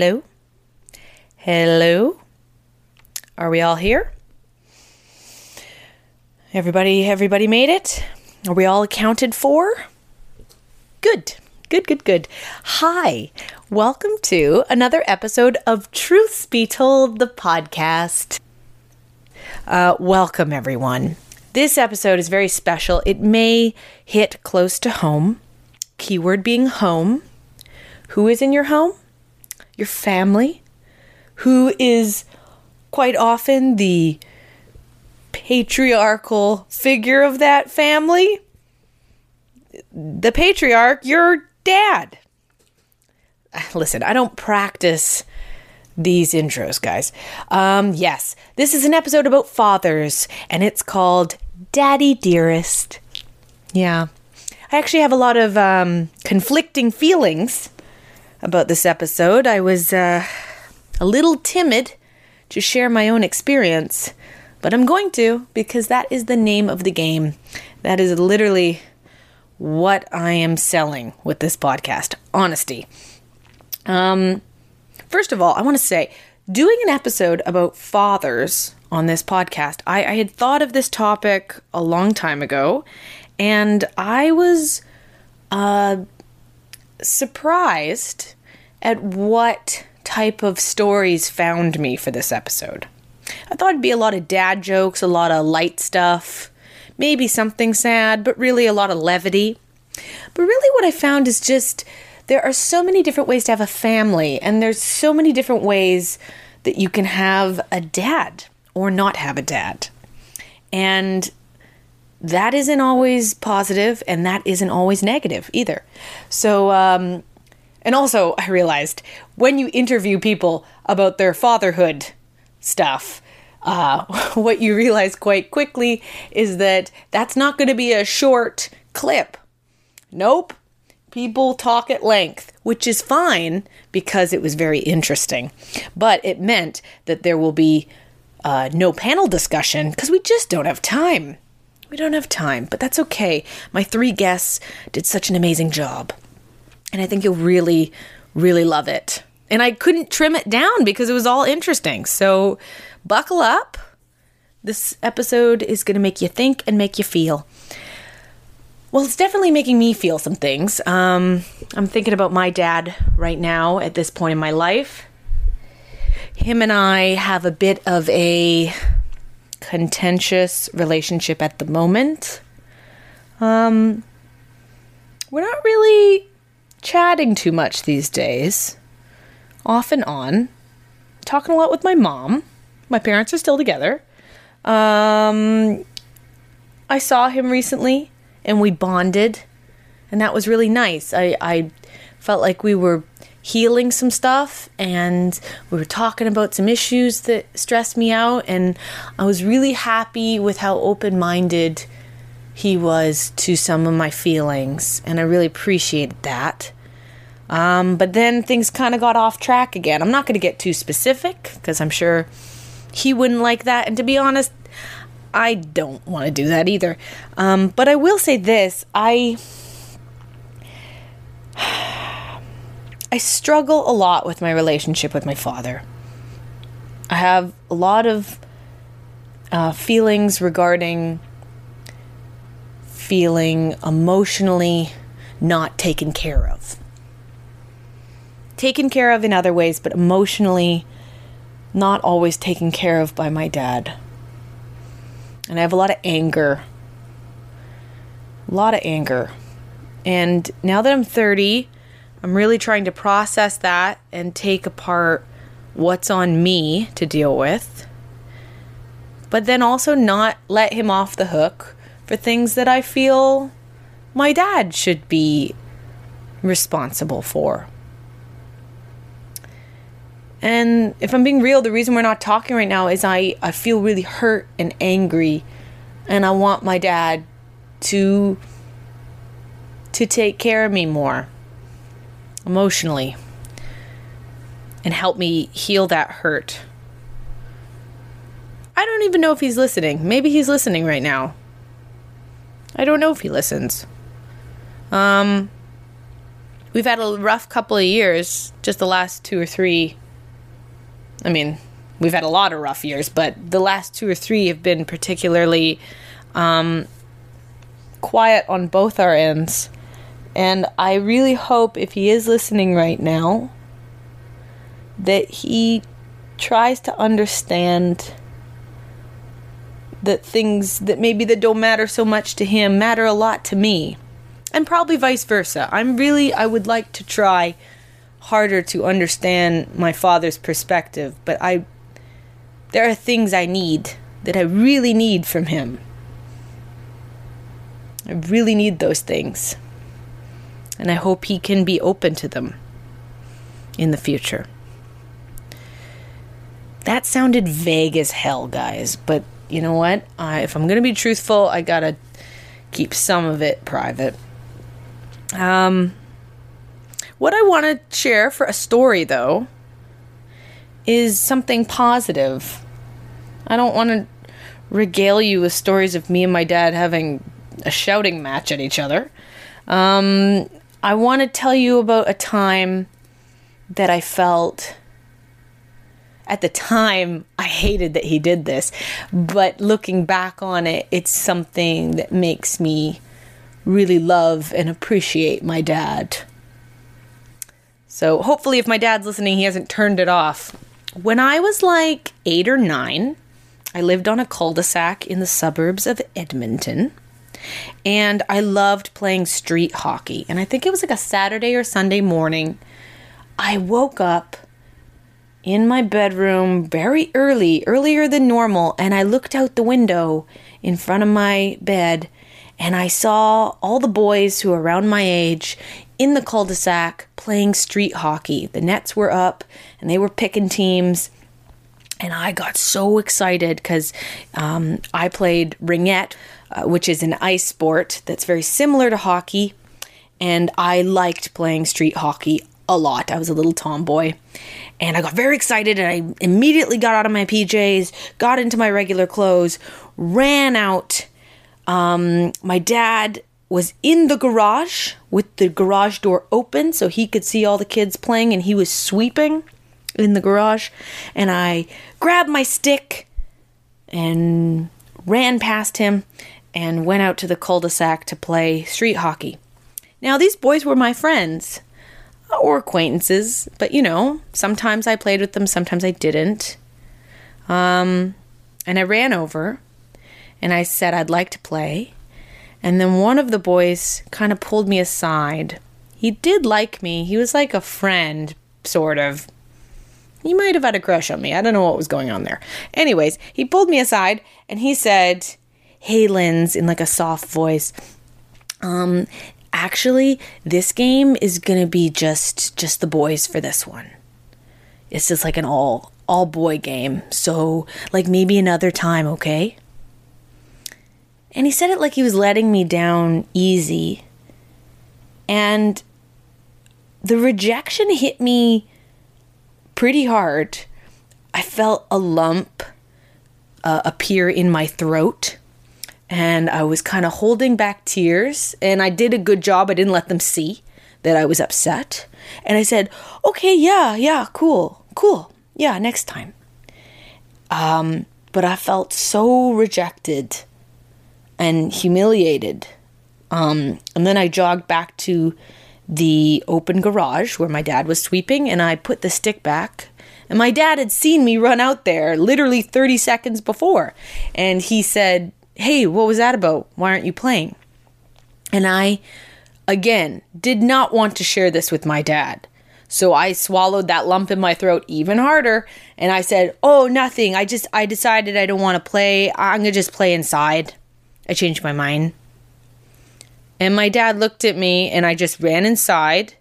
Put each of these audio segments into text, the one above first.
Hello? Hello? Are we all here? Everybody everybody made it? Are we all accounted for? Good. Good, good, good. Hi. Welcome to another episode of Truths Be Told, the podcast. Uh, welcome, everyone. This episode is very special. It may hit close to home. Keyword being home. Who is in your home? Your family. Who is quite often the patriarchal figure of that family? The patriarch, your dad. Listen, I don't practice these intros, guys. Um, yes, this is an episode about fathers, and it's called Daddy Dearest. Yeah. I actually have a lot of um, conflicting feelings about this episode. I was uh, a little timid to share my own experience, but I'm going to because that is the name of the game. That is literally what I am selling with this podcast honesty. Um, first of all, I want to say doing an episode about fathers on this podcast, I, I had thought of this topic a long time ago, and I was uh, surprised at what type of stories found me for this episode. I thought it'd be a lot of dad jokes, a lot of light stuff, maybe something sad, but really a lot of levity. But really, what I found is just there are so many different ways to have a family, and there's so many different ways that you can have a dad or not have a dad. And that isn't always positive, and that isn't always negative either. So, um, and also, I realized when you interview people about their fatherhood stuff, uh, what you realize quite quickly is that that's not going to be a short clip. Nope. People talk at length, which is fine because it was very interesting. But it meant that there will be uh, no panel discussion because we just don't have time. We don't have time, but that's okay. My three guests did such an amazing job and I think you'll really, really love it. And I couldn't trim it down because it was all interesting. So buckle up. This episode is going to make you think and make you feel. Well, it's definitely making me feel some things. Um, I'm thinking about my dad right now at this point in my life. Him and I have a bit of a contentious relationship at the moment. Um, we're not really chatting too much these days, off and on, talking a lot with my mom. My parents are still together. Um, I saw him recently and we bonded, and that was really nice. I, I felt like we were healing some stuff and we were talking about some issues that stressed me out, and I was really happy with how open minded he was to some of my feelings, and I really appreciated that. Um, but then things kind of got off track again. I'm not going to get too specific because I'm sure he wouldn't like that. And to be honest, I don't want to do that either. Um, but I will say this I. I struggle a lot with my relationship with my father. I have a lot of uh, feelings regarding feeling emotionally not taken care of. Taken care of in other ways, but emotionally not always taken care of by my dad. And I have a lot of anger. A lot of anger. And now that I'm 30, I'm really trying to process that and take apart what's on me to deal with. But then also not let him off the hook for things that I feel my dad should be responsible for. And if I'm being real, the reason we're not talking right now is I, I feel really hurt and angry and I want my dad to to take care of me more emotionally and help me heal that hurt. I don't even know if he's listening. Maybe he's listening right now. I don't know if he listens. Um we've had a rough couple of years, just the last two or three. I mean, we've had a lot of rough years, but the last two or three have been particularly um, quiet on both our ends. And I really hope if he is listening right now that he tries to understand that things that maybe that don't matter so much to him matter a lot to me. And probably vice versa. I'm really I would like to try harder to understand my father's perspective, but I there are things I need that I really need from him. I really need those things. And I hope he can be open to them in the future. That sounded vague as hell, guys, but you know what? I, if I'm going to be truthful, I got to keep some of it private. Um, what I want to share for a story, though, is something positive. I don't want to regale you with stories of me and my dad having a shouting match at each other. Um, I want to tell you about a time that I felt at the time I hated that he did this, but looking back on it, it's something that makes me really love and appreciate my dad. So hopefully, if my dad's listening, he hasn't turned it off. When I was like eight or nine, I lived on a cul de sac in the suburbs of Edmonton. And I loved playing street hockey. And I think it was like a Saturday or Sunday morning. I woke up in my bedroom very early, earlier than normal, and I looked out the window in front of my bed and I saw all the boys who are around my age in the cul de sac playing street hockey. The nets were up and they were picking teams. And I got so excited because um, I played ringette, uh, which is an ice sport that's very similar to hockey. And I liked playing street hockey a lot. I was a little tomboy. And I got very excited and I immediately got out of my PJs, got into my regular clothes, ran out. Um, my dad was in the garage with the garage door open so he could see all the kids playing and he was sweeping in the garage. And I grabbed my stick and ran past him and went out to the cul de sac to play street hockey. Now, these boys were my friends or acquaintances, but you know, sometimes I played with them, sometimes I didn't. Um, and I ran over and I said I'd like to play. And then one of the boys kind of pulled me aside. He did like me, he was like a friend, sort of. He might have had a crush on me. I don't know what was going on there. Anyways, he pulled me aside and he said, Hey, Linz, in like a soft voice. Um, actually this game is gonna be just just the boys for this one. It's just like an all all boy game. So like maybe another time okay? And he said it like he was letting me down easy. And the rejection hit me pretty hard. I felt a lump uh, appear in my throat and I was kind of holding back tears, and I did a good job. I didn't let them see that I was upset. And I said, okay, yeah, yeah, cool, cool, yeah, next time. Um, but I felt so rejected and humiliated. Um, and then I jogged back to the open garage where my dad was sweeping, and I put the stick back. And my dad had seen me run out there literally 30 seconds before. And he said, Hey, what was that about? Why aren't you playing? And I, again, did not want to share this with my dad. So I swallowed that lump in my throat even harder and I said, "Oh, nothing. I just I decided I don't want to play. I'm going to just play inside." I changed my mind. And my dad looked at me and I just ran inside.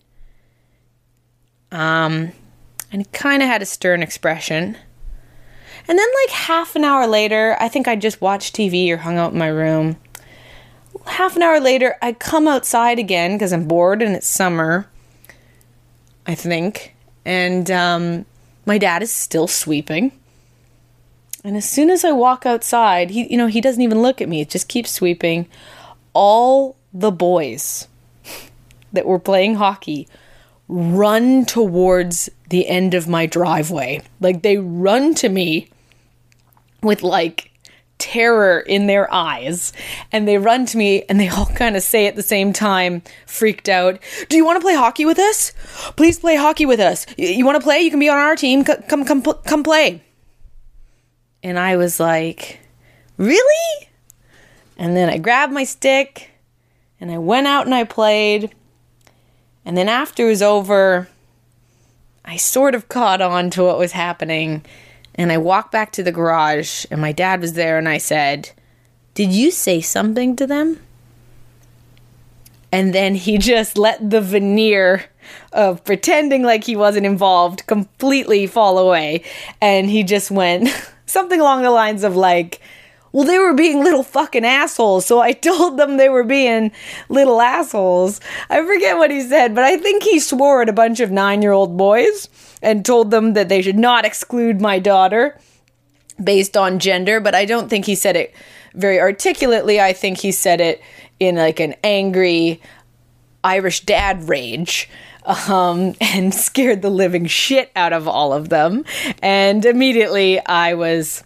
Um and kind of had a stern expression. And then, like half an hour later, I think I just watched TV or hung out in my room. Half an hour later, I come outside again because I'm bored and it's summer, I think. And um, my dad is still sweeping. And as soon as I walk outside, he, you know, he doesn't even look at me, it just keeps sweeping. All the boys, that were playing hockey run towards the end of my driveway. Like they run to me with like terror in their eyes. And they run to me and they all kind of say at the same time freaked out do you want to play hockey with us? Please play hockey with us. You want to play? You can be on our team. Come come come play. And i was like really? And then i grabbed my stick and i went out and i played. And then after it was over i sort of caught on to what was happening and I walked back to the garage, and my dad was there, and I said, Did you say something to them? And then he just let the veneer of pretending like he wasn't involved completely fall away. And he just went something along the lines of, like, well, they were being little fucking assholes, so I told them they were being little assholes. I forget what he said, but I think he swore at a bunch of nine year old boys and told them that they should not exclude my daughter based on gender, but I don't think he said it very articulately. I think he said it in like an angry Irish dad rage. Um, and scared the living shit out of all of them. And immediately I was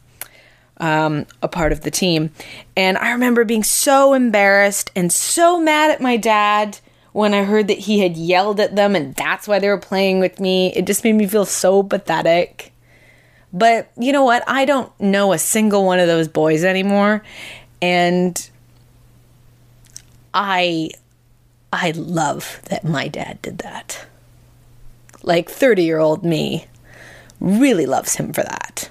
um, a part of the team. And I remember being so embarrassed and so mad at my dad when I heard that he had yelled at them and that's why they were playing with me. It just made me feel so pathetic. But you know what? I don't know a single one of those boys anymore. And I I love that my dad did that. Like 30-year-old me really loves him for that.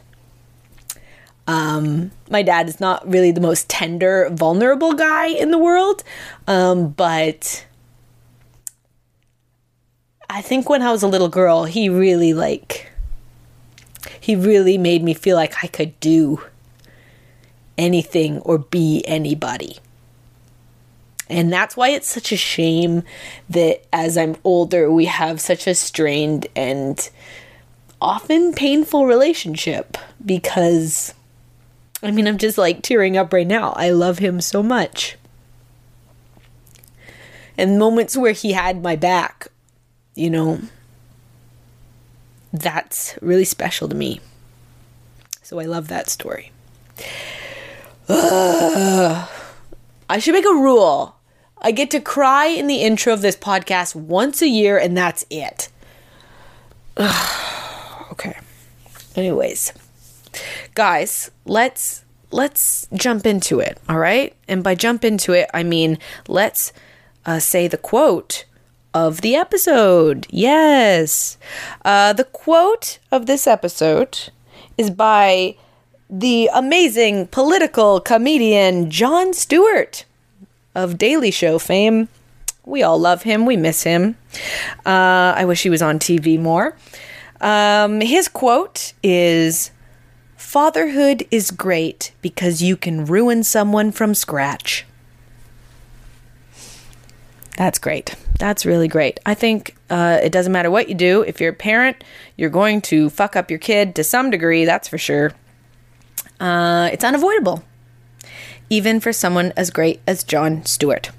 Um, my dad is not really the most tender, vulnerable guy in the world, um, but I think when I was a little girl, he really like he really made me feel like I could do anything or be anybody. And that's why it's such a shame that as I'm older, we have such a strained and often painful relationship because I mean, I'm just like tearing up right now. I love him so much. And moments where he had my back you know, that's really special to me. So I love that story. Ugh. I should make a rule. I get to cry in the intro of this podcast once a year, and that's it. Ugh. okay. Anyways, guys, let's let's jump into it. All right, and by jump into it, I mean let's uh, say the quote of the episode. Yes. Uh, the quote of this episode is by the amazing political comedian Jon Stewart of Daily Show fame. We all love him. We miss him. Uh, I wish he was on TV more. Um, his quote is Fatherhood is great because you can ruin someone from scratch. That's great. That's really great. I think uh, it doesn't matter what you do. If you're a parent, you're going to fuck up your kid to some degree, that's for sure. Uh, it's unavoidable, even for someone as great as Jon Stewart.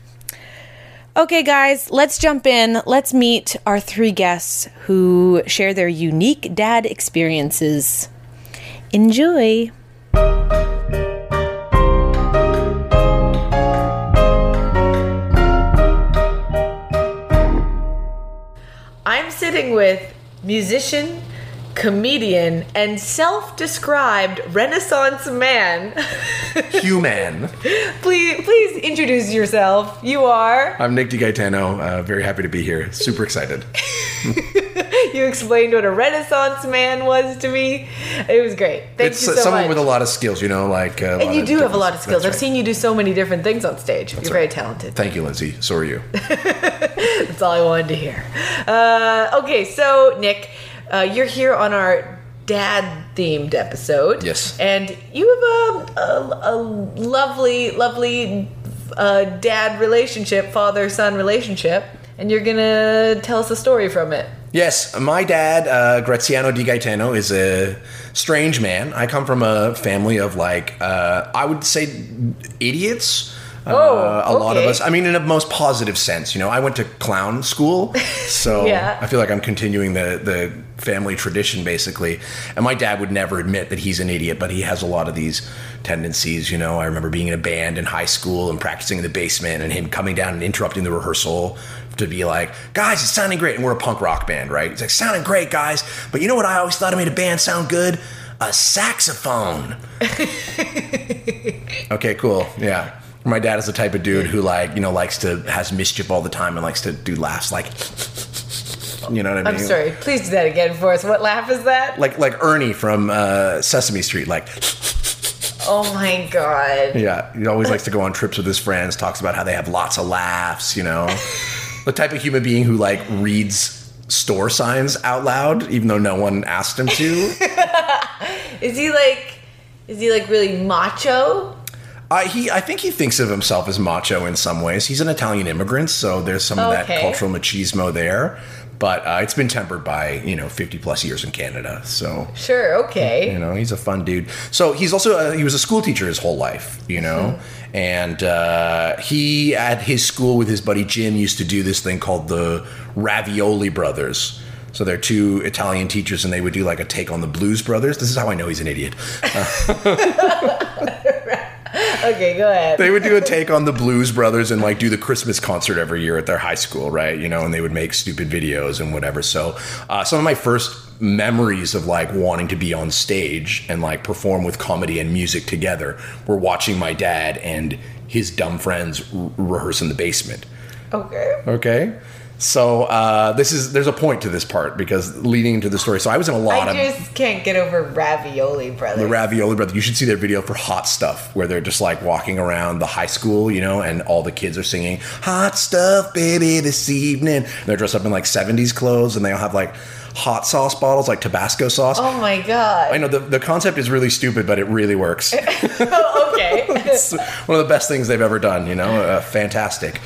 Okay, guys, let's jump in. Let's meet our three guests who share their unique dad experiences. Enjoy. Sitting with musician, comedian, and self described Renaissance man. Human. please, please introduce yourself. You are. I'm Nick DiGaetano. Uh, very happy to be here. Super excited. you explained what a Renaissance man was to me. It was great. Thank it's you so someone much. with a lot of skills, you know, like. Uh, and you do have a lot of skills. I've seen you do so many different things on stage. That's You're right. very talented. Thank you, Lindsay. So are you. That's all I wanted to hear. Uh, okay, so Nick, uh, you're here on our dad themed episode. Yes. And you have a, a, a lovely, lovely uh, dad relationship, father son relationship, and you're going to tell us a story from it. Yes, my dad, uh, Graziano Di Gaetano, is a strange man. I come from a family of like, uh, I would say idiots. Oh, Uh, a lot of us. I mean, in a most positive sense. You know, I went to clown school, so Yeah. I feel like I'm continuing the the family tradition basically. And my dad would never admit that he's an idiot, but he has a lot of these tendencies. You know, I remember being in a band in high school and practicing in the basement, and him coming down and interrupting the rehearsal to be like, "Guys, it's sounding great." And we're a punk rock band, right? It's like sounding great, guys. But you know what? I always thought it made a band sound good. A saxophone. Okay, cool. Yeah. My dad is the type of dude who like, you know, likes to has mischief all the time and likes to do laughs like you know what I mean? I'm sorry. Please do that again for us. What laugh is that? Like like Ernie from uh, Sesame Street like Oh my god. yeah, he always likes to go on trips with his friends, talks about how they have lots of laughs, you know. the type of human being who like reads store signs out loud even though no one asked him to. Is he like? Is he like really macho? Uh, he, I think he thinks of himself as macho in some ways. He's an Italian immigrant, so there's some of that cultural machismo there. But uh, it's been tempered by you know 50 plus years in Canada. So Sure. Okay. you know he's a fun dude. So he's also a, he was a school teacher his whole life. You know, and uh, he at his school with his buddy Jim used to do this thing called the Ravioli Brothers. So they're two Italian teachers, and they would do like a take on the Blues Brothers. This is how I know he's an idiot. Okay. Go ahead. they would do a take on the Blues Brothers and like do the Christmas concert every year at their high school, right? You know, and they would make stupid videos and whatever. So, uh, some of my first memories of like wanting to be on stage and like perform with comedy and music together were watching my dad and his dumb friends r- rehearse in the basement. Okay. Okay. So uh, this is there's a point to this part because leading into the story. So I was in a lot I of I just can't get over ravioli, brother. the Ravioli Brothers. You should see their video for Hot Stuff, where they're just like walking around the high school, you know, and all the kids are singing "Hot Stuff, baby, this evening." And they're dressed up in like '70s clothes, and they all have like hot sauce bottles, like Tabasco sauce. oh my god. I know the, the concept is really stupid, but it really works. okay. it's one of the best things they've ever done. You know, uh, fantastic.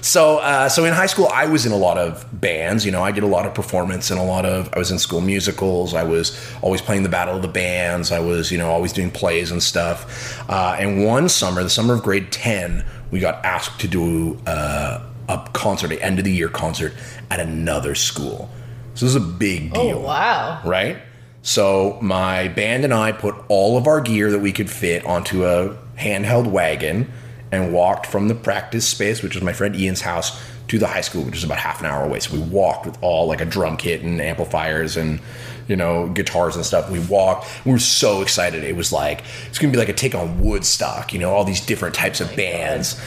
So, uh, so in high school, I was in a lot of bands. You know, I did a lot of performance and a lot of. I was in school musicals. I was always playing the battle of the bands. I was, you know, always doing plays and stuff. Uh, and one summer, the summer of grade ten, we got asked to do uh, a concert, an end of the year concert at another school. So this is a big oh, deal Oh wow. right? So my band and I put all of our gear that we could fit onto a handheld wagon and walked from the practice space, which was my friend Ian's house, to the high school, which is about half an hour away. So we walked with all like a drum kit and amplifiers and you know guitars and stuff. We walked. We were so excited. It was like it's gonna be like a take on Woodstock. You know, all these different types of oh bands.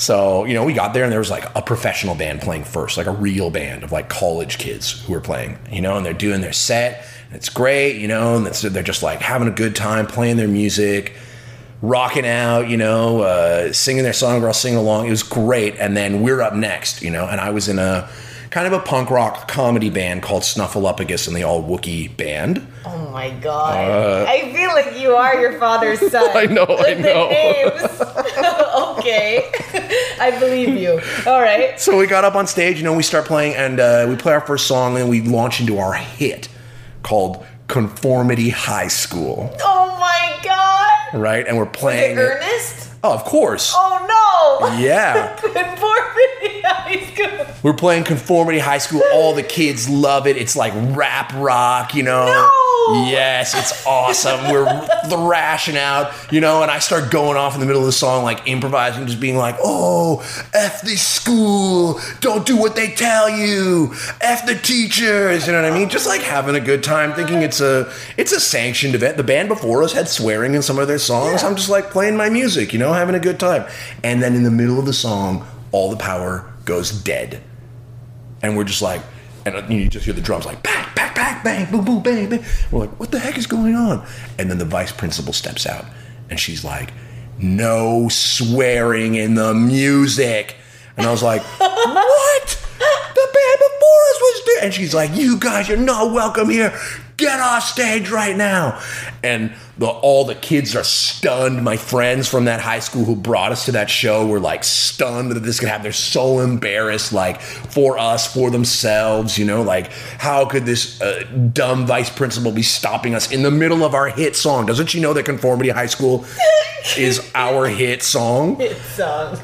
So, you know, we got there and there was like a professional band playing first, like a real band of like college kids who were playing, you know, and they're doing their set. It's great, you know, and they're just like having a good time playing their music, rocking out, you know, uh, singing their song, all singing along. It was great. And then we're up next, you know, and I was in a kind of a punk rock comedy band called Snuffleupagus and the All Wookie Band. Oh my god. I feel like you are your father's son. Uh, I know, I With the know. names. okay. I believe you. All right. So we got up on stage, you know, we start playing and uh, we play our first song and we launch into our hit called Conformity High School, Oh my god. right? And we're Is playing. it Ernest? Oh, of course. Oh no. Yeah. Conformity high school. We're playing Conformity High School. All the kids love it. It's like rap rock, you know? No! Yes, it's awesome. We're thrashing out, you know, and I start going off in the middle of the song, like improvising, just being like, oh, F this school. Don't do what they tell you. F the teachers. You know what I mean? Just like having a good time, thinking it's a it's a sanctioned event. The band before us had swearing in some of their songs. I'm just like playing my music, you know, having a good time. And then in the middle of the song, all the power goes dead and we're just like, and you just hear the drums like bang, bang, bang, bang, boom, boom, bang, bang. We're like, what the heck is going on? And then the vice principal steps out, and she's like, no swearing in the music. And I was like, what? The band before us was there. And she's like, you guys, you're not welcome here. get off stage right now. And the, all the kids are stunned. My friends from that high school who brought us to that show were like stunned that this could happen. They're so embarrassed, like for us, for themselves, you know, like how could this uh, dumb vice principal be stopping us in the middle of our hit song? Doesn't she know that Conformity High School is our hit song? Hit song.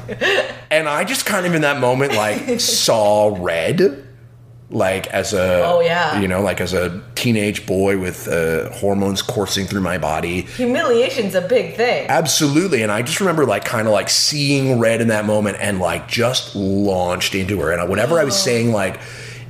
And I just kind of in that moment like saw red like as a Oh, yeah. you know like as a teenage boy with uh, hormones coursing through my body Humiliation's a big thing. absolutely and i just remember like kind of like seeing red in that moment and like just launched into her and whenever i was saying like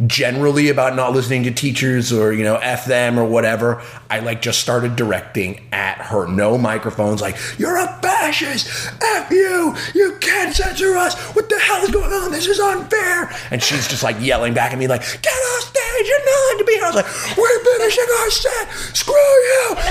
generally about not listening to teachers or you know f them or whatever. I like just started directing at her. No microphones like you're a fascist. F you. You can't censor us. What the hell is going on? This is unfair. And she's just like yelling back at me like get off stage. You're not allowed to be here. I was like we're finishing our set. Screw you.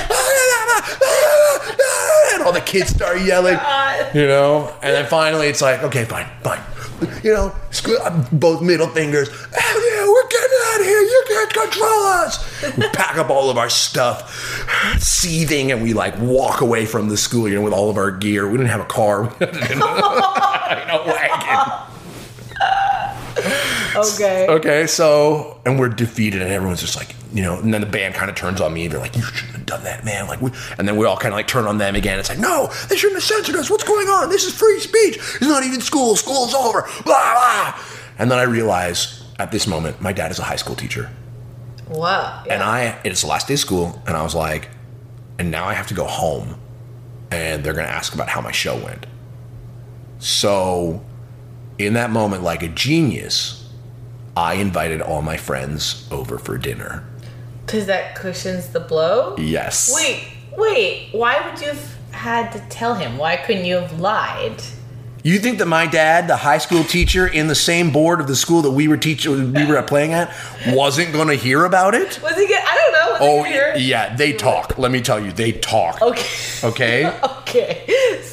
And all the kids start yelling you know? And then finally it's like okay fine fine you know, screw, uh, both middle fingers. F you, we're getting out of here. You can't control us. We pack up all of our stuff, seething, and we like walk away from the school, you know, with all of our gear. We didn't have a car. We had a wagon. Okay. Okay, so and we're defeated, and everyone's just like, you know, and then the band kind of turns on me. And they're like, "You shouldn't have done that, man!" Like, we, and then we all kind of like turn on them again. It's like, "No, they shouldn't have censored us. What's going on? This is free speech. It's not even school. School's over." Blah blah. And then I realize at this moment, my dad is a high school teacher, Wow. and I it's the last day of school, and I was like, and now I have to go home, and they're gonna ask about how my show went. So, in that moment, like a genius, I invited all my friends over for dinner. Because that cushions the blow? Yes. Wait, wait. Why would you have had to tell him? Why couldn't you have lied? You think that my dad, the high school teacher in the same board of the school that we were teaching, we were playing at, wasn't going to hear about it? Was he good? I don't know. Oh, yeah, they talk. Let me tell you, they talk. Okay. Okay? Okay.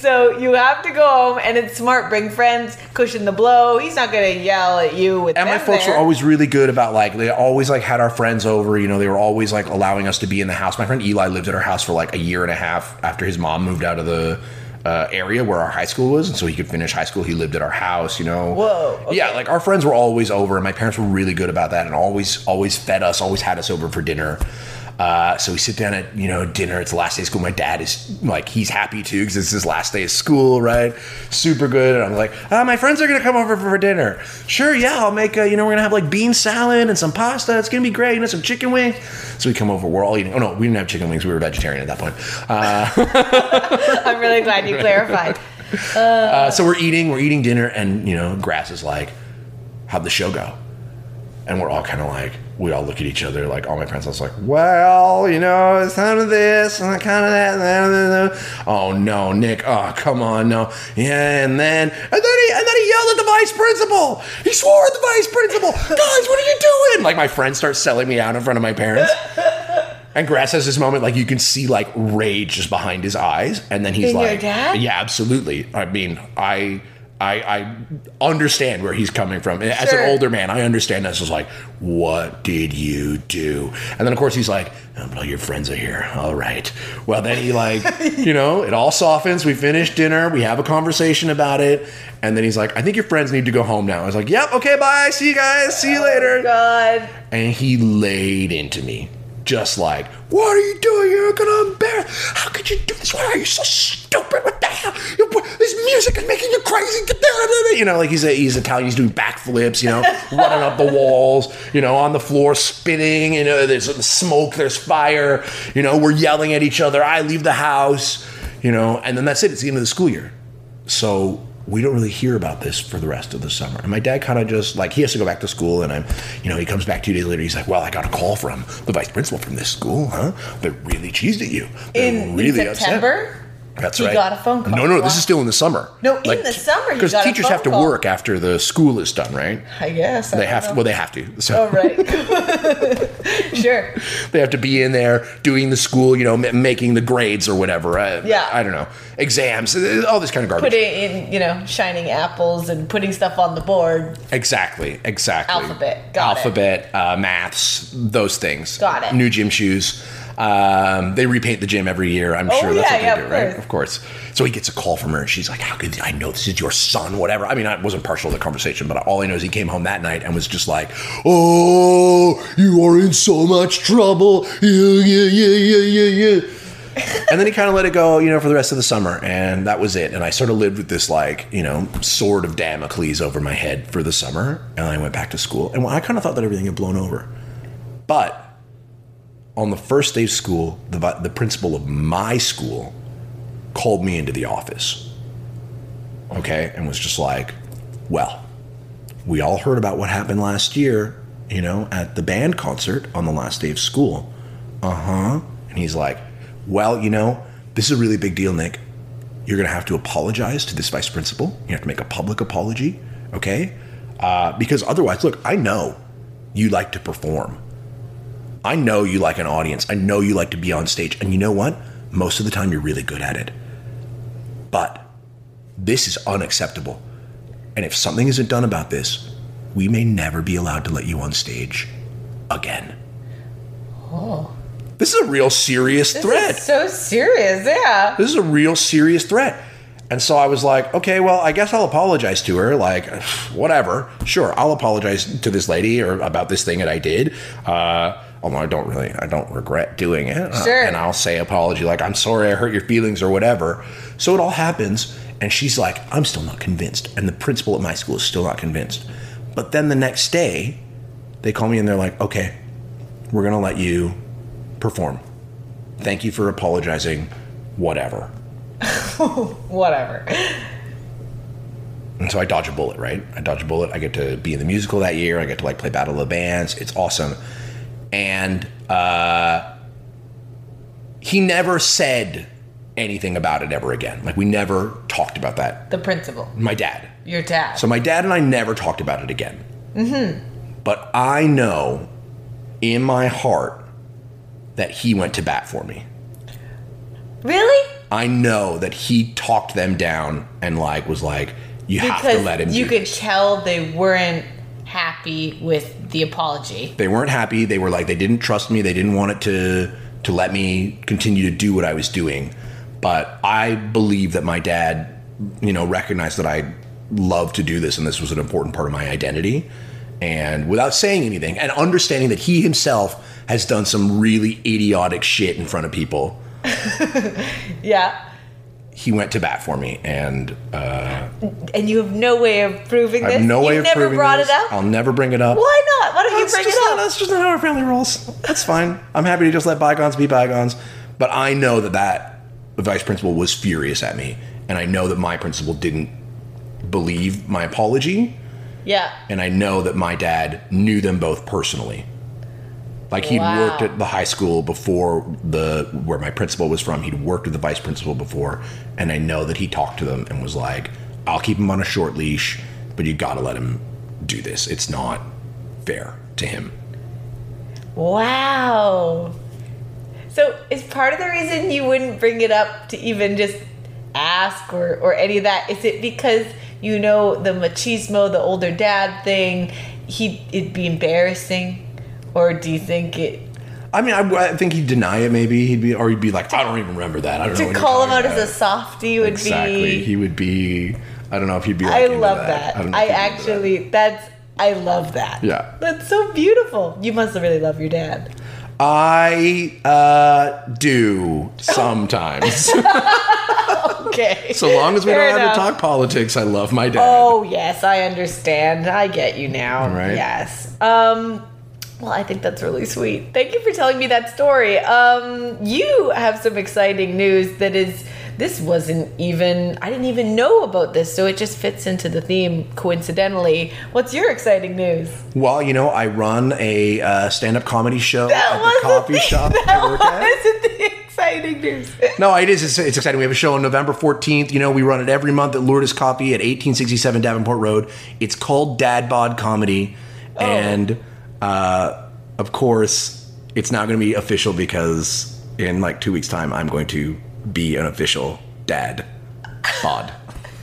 So you have to go home, and it's smart. Bring friends, cushion the blow. He's not going to yell at you with And my folks there. were always really good about like they always like had our friends over. You know, they were always like allowing us to be in the house. My friend Eli lived at our house for like a year and a half after his mom moved out of the uh, area where our high school was, and so he could finish high school. He lived at our house. You know. Whoa, okay. Yeah, like our friends were always over, and my parents were really good about that, and always always fed us, always had us over for dinner. Uh, so we sit down at you know dinner. It's the last day of school. My dad is like he's happy too because it's his last day of school, right? Super good. And I'm like, ah, my friends are gonna come over for dinner. Sure, yeah, I'll make. A, you know, we're gonna have like bean salad and some pasta. It's gonna be great. You know, some chicken wings. So we come over. We're all eating. Oh no, we didn't have chicken wings. We were vegetarian at that point. Uh, I'm really glad you clarified. Uh, so we're eating, we're eating dinner, and you know, Grass is like, "How'd the show go?" And we're all kind of like, we all look at each other, like all my friends. I was like, "Well, you know, it's kind of this and kind of that." And that. Oh no, Nick! Oh, come on, no. Yeah, and then and then he and then he yelled at the vice principal. He swore at the vice principal. Guys, what are you doing? Like my friends start selling me out in front of my parents. And Grass has this moment, like you can see, like rage just behind his eyes, and then he's In like? "Yeah, absolutely." I mean, I, I, I understand where he's coming from. As Sure. an older man, I understand this. Was like, "What did you do?" And then, of course, he's like, oh, "But all your friends are here. All right." Well, then he like, you know, it all softens. We finish dinner. We have a conversation about it, and then he's like, "I think your friends need to go home now." I was like, "Yep, okay, bye. See you guys. See you oh, later." God. and he laid into me just like what are you doing? You're gonna embarrass how could you do this? Why are you so stupid? What the hell? You- this music is making you crazy. You know like he's a, he's Italian he's doing backflips you know running up the walls you know on the floor spitting you know there's smoke there's fire you know we're yelling at each other I leave the house you know and then that's it. It's the end of the school year. So we don't really hear about this for the rest of the summer. And my dad kind of just like he has to go back to school, and I'm, you know, he comes back two days later. He's like, "Well, I got a call from the vice principal from this school, huh? They're really cheesed at you. They're In, really upset." That's He right. got a phone call. No, no, this is still in the summer. No, in the summer because teachers have to call. work after the school is done, right? I guess I They have to. Well, they have to. So Oh right. sure. they have to be in there doing the school, you know, m- making the grades or whatever. I, Yeah. I don't know, exams, uh, all this kind of garbage. Putting in, you know, shining apples and putting stuff on the board. Exactly, exactly. Alphabet, got it. Alphabet, uh, maths, those things. Got it. New gym shoes. Um, they repaint the gym every year. I'm Oh, sure that's yeah, what they yeah, do, of right? course. Of course. So he gets a call from her, and she's like, "How could I know this is your son? Whatever." I mean, I wasn't partial to the conversation, but all I know is he came home that night and was just like, "Oh, you are in so much trouble." Yeah, yeah, yeah, yeah, yeah, yeah. and then he kind of let it go, you know, for the rest of the summer, and that was it. And I sort of lived with this, like, you know, sword of Damocles over my head for the summer, and I went back to school, and I kind of thought that everything had blown over. But on the first day of school, the the principal of my school called me into the office, okay, and was just like, "Well, we all heard about what happened last year, you know, at the band concert on the last day of school." Uh huh. And he's like, Well, you know, this is a really big deal, Nick. You're going to have to apologize to this vice principal. You have to make a public apology, okay? Uh, because otherwise, look, I know you like to perform. I know you like an audience. I know you like to be on stage. And you know what? Most of the time, you're really good at it. But this is unacceptable. And if something isn't done about this, we may never be allowed to let you on stage again. Oh. This is a real serious threat. so serious, yeah. This is a real serious threat. And so I was like, okay, well, I guess I'll apologize to her. Like, whatever. Sure, I'll apologize to this lady or about this thing that I did. Uh, although I don't really, I don't regret doing it. Uh, Sure. and I'll say apology, like, I'm sorry I hurt your feelings or whatever. So it all happens. And she's like, I'm still not convinced. And the principal at my school is still not convinced. But then the next day, they call me and they're like, okay, we're going to let you perform. Thank you for apologizing. Whatever. Whatever. And so I dodge a bullet, right? I dodge a bullet. I get to be in the musical that year. I get to like play Battle of the Bands. It's awesome. And uh, he never said anything about it ever again. Like we never talked about that. The principal. My dad. Your dad. So my dad and I never talked about it again. Mm-hmm. But I know in my heart that he went to bat for me. really? I know that he talked them down and like was like, you have to let him. you could this." tell they weren't happy with the apology. They weren't happy. They were like they didn't trust me. They didn't want it to to let me continue to do what I was doing. But I believe that my dad, you know, recognized that I love to do this and this was an important part of my identity. And without saying anything and understanding that he himself has done some really idiotic shit in front of people, Yeah. He went to bat for me. And uh, And you have no way of proving I this. no way You've of never proving brought this. it up. I'll never bring it up. Why not? Why don't you That's bring just it not- up? that's just not how our family rolls. That's fine. I'm happy to just let bygones be bygones. But I know that that vice principal was furious at me, and I know that my principal didn't believe my apology, Yeah. and I know that my dad knew them both personally. Like he'd Wow. worked at the high school before the where my principal was from. He'd worked with the vice principal before, and I know that he talked to them and was like, "I'll keep him on a short leash, but you got to let him do this. It's not fair to him." Wow. So is part of the reason you wouldn't bring it up to even just ask or, or any of that? Is it because you know the machismo, the older dad thing, he it'd be embarrassing? Or do you think it I mean, I, I think he'd deny it. Maybe he'd be, or he'd be like, "I don't even remember that. I don't know." to what call him out as a about." softie would exactly. be He would be. I don't know if he'd be. Like I love that. that. know I, if he'd be into actually that's I love that. Yeah. That's so beautiful. You must really love your dad. I uh, do sometimes. Okay. so long as we Fair don't have to talk politics, I love my dad. Oh yes, I understand. I get you now. Right. Yes. Um well, I think that's really sweet. Thank you for telling me that story. Um you have some exciting news that is this wasn't even I didn't even know about this, so it just fits into the theme coincidentally. What's your exciting news? Well, you know, I run a uh, stand-up comedy show That at the coffee the- shop That I work at. the exciting news. No, it is. It's, it's exciting. We have a show on November 14th. You know, we run it every month at Lourdes Coffee at 1867 Davenport Road. It's called Dad Bod Comedy. And uh, of course, it's now going to be official because in like two weeks' time, I'm going to be an official dad bod.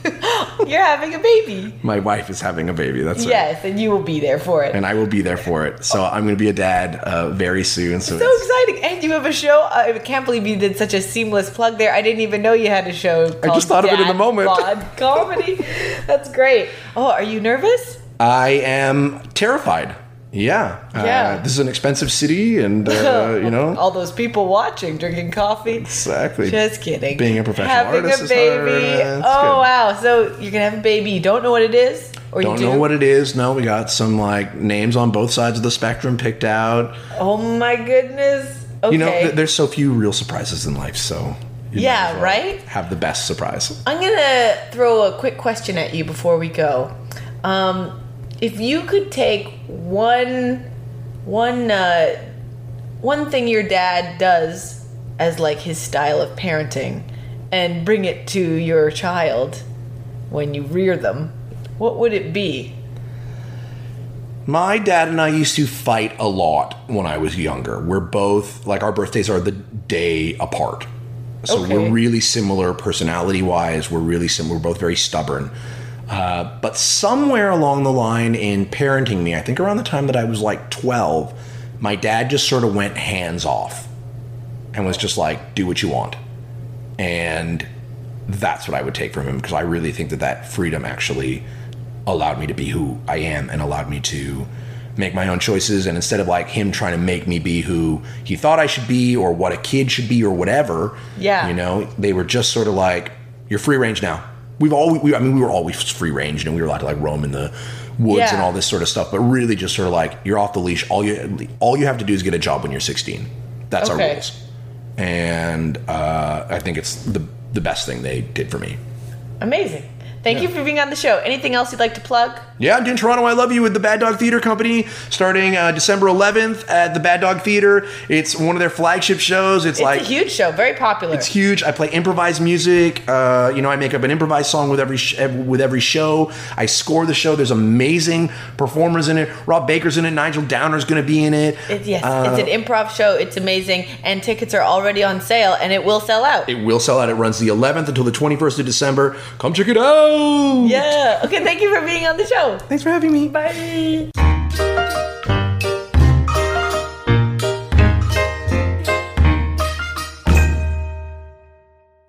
You're having a baby. My wife is having a baby. That's right. Yes, and you will be there for it. And I will be there for it. So I'm going to be a dad uh, very soon. So, so exciting. And you have a show. I can't believe you did such a seamless plug there. I didn't even know you had a show. I just thought of it in the moment. Bod Comedy. That's great. Oh, are you nervous? I am terrified. Yeah. Yeah. Uh, this is an expensive city, and, uh, you know. All those people watching, drinking coffee. Exactly. Just kidding. Being a professional Having artist a is baby. hard. Oh good. wow! So you're gonna have a baby. You don't know what it is, or Don't you do? know what it is. No, we got some like names on both sides of the spectrum picked out. oh my goodness. Okay. You know, th- there's so few real surprises in life, so you Yeah, well right? Have the best surprise. I'm gonna throw a quick question at you before we go. Um, if you could take one, one, uh, one thing your dad does as like his style of parenting, and bring it to your child when you rear them, what would it be? My dad and I used to fight a lot when I was younger. We're both like our birthdays are the day apart. So Okay. we're really similar personality wise. We're really similar. We're both very stubborn. Uh, but somewhere along the line in parenting me, I think around the time that I was like 12, my dad just sort of went hands off and was just like, do what you want. And that's what I would take from him because I really think that that freedom actually allowed me to be who I am and allowed me to make my own choices. And instead of like him trying to make me be who he thought I should be or what a kid should be or whatever, Yeah. you know, they were just sort of like, you're free range now. We've always, we, I mean, we were always free range and we were allowed to like roam in the woods Yeah. and all this sort of stuff, but really just sort of like, you're off the leash. All you, all you have to do is get a job when you're 16. That's our rules. And uh, I think it's the, the best thing they did for me. Amazing. Thank you for being on the show. Anything else you'd like to plug? Yeah, I'm doing Toronto I Love You with the Bad Dog Theater Company starting uh, December 11th at the Bad Dog Theater. It's one of their flagship shows. It's, It's like a huge show, very popular. it's huge. I play improvised music. Uh, you know, I make up an improvised song with every sh- with every show. I score the show. There's amazing performers in it. Rob Baker's in it. Nigel Downer's going to be in it. It- yes, Uh, it's an improv show. It's amazing, and tickets are already on sale, and it will sell out. It will sell out. It runs the 11th until the 21st of December. Come check it out. yeah. Okay. Thank you for being on the show. Thanks for having me. Bye.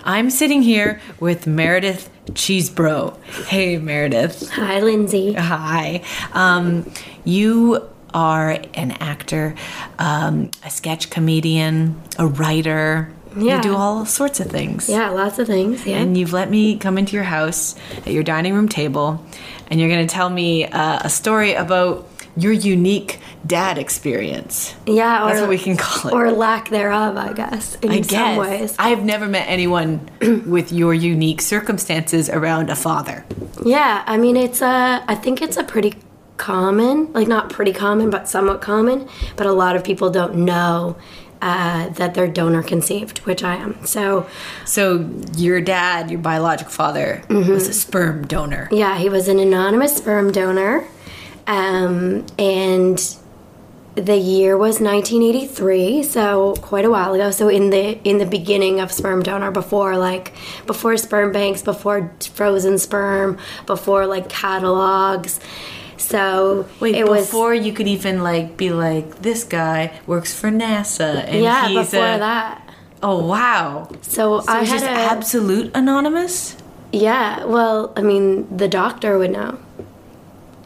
I'm sitting here with Meredith Cheesebro. Hey, Meredith. Hi, Lindsay. Hi. Um, you are an actor, um, a sketch comedian, a writer. Yeah. You do all sorts of things. Yeah, lots of things. Yeah. And you've let me come into your house at your dining room table, and you're going to tell me uh, a story about your unique dad experience. yeah, or, That's what we can call it. Or lack thereof, I guess, in I some guess. ways. I've never met anyone with your unique circumstances around a father. Yeah, I mean, it's a, I think it's a pretty common, like not pretty common, but somewhat common, but a lot of people don't know uh, that they're donor conceived, which I am. So, So, your dad, your biological father, was a sperm donor. yeah, he was an anonymous sperm donor. Um, and the year was 1983 so quite a while ago so in the in the beginning of sperm donor before like before sperm banks before frozen sperm before like catalogs so Wait, it was before you could even like be like, this guy works for NASA, and yeah he's before a, that Oh wow! so, So i had just a absolute anonymous. yeah well i mean the doctor would know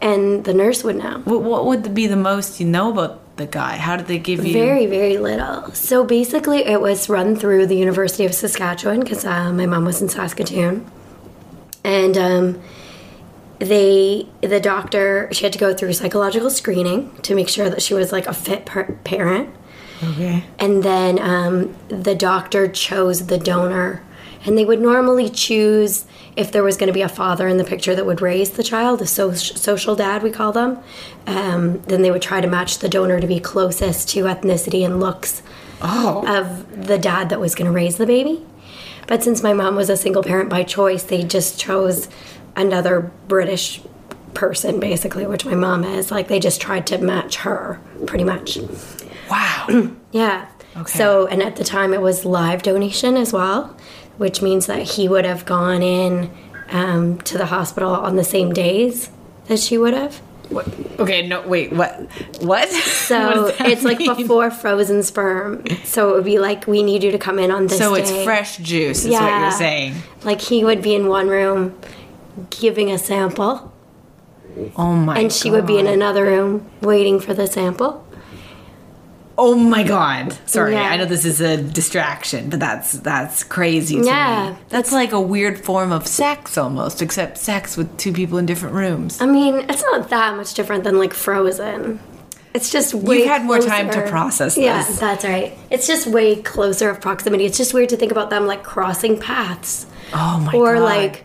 and the nurse would know What, what would be the most you know about the guy? How did they give you? Very, very little. So basically, it was run through the University of Saskatchewan because uh, my mom was in Saskatoon, and um, they, the doctor, she had to go through psychological screening to make sure that she was like a fit par- parent, okay. and then um, the doctor chose the donor. And they would normally choose if there was going to be a father in the picture that would raise the child, a so- social dad, we call them. Um, then they would try to match the donor to be closest to ethnicity and looks of the dad that was going to raise the baby. But since my mom was a single parent by choice, they just chose another British person, basically, which my mom is. Like, they just tried to match her, pretty much. Wow. Yeah. Okay. So, and at the time it was live donation as well, which means that he would have gone in um, to the hospital on the same days that she would have. what? Okay, no, wait, what? What? So What it's like before frozen sperm. So it would be like, we need you to come in on this So it's day. fresh juice, is what you're saying. Like he would be in one room giving a sample, Oh my and she would be in another room waiting for the sample. Oh my god. Sorry, Yeah. I know this is a distraction, but that's that's crazy to Yeah, me. That's like a weird form of sex almost, except sex with two people in different rooms. I mean, it's not that much different than like Frozen. It's just way You've had more time to process Yeah, that's right. It's just way closer of proximity. It's just weird to think about them like crossing paths. Oh my god. or god. like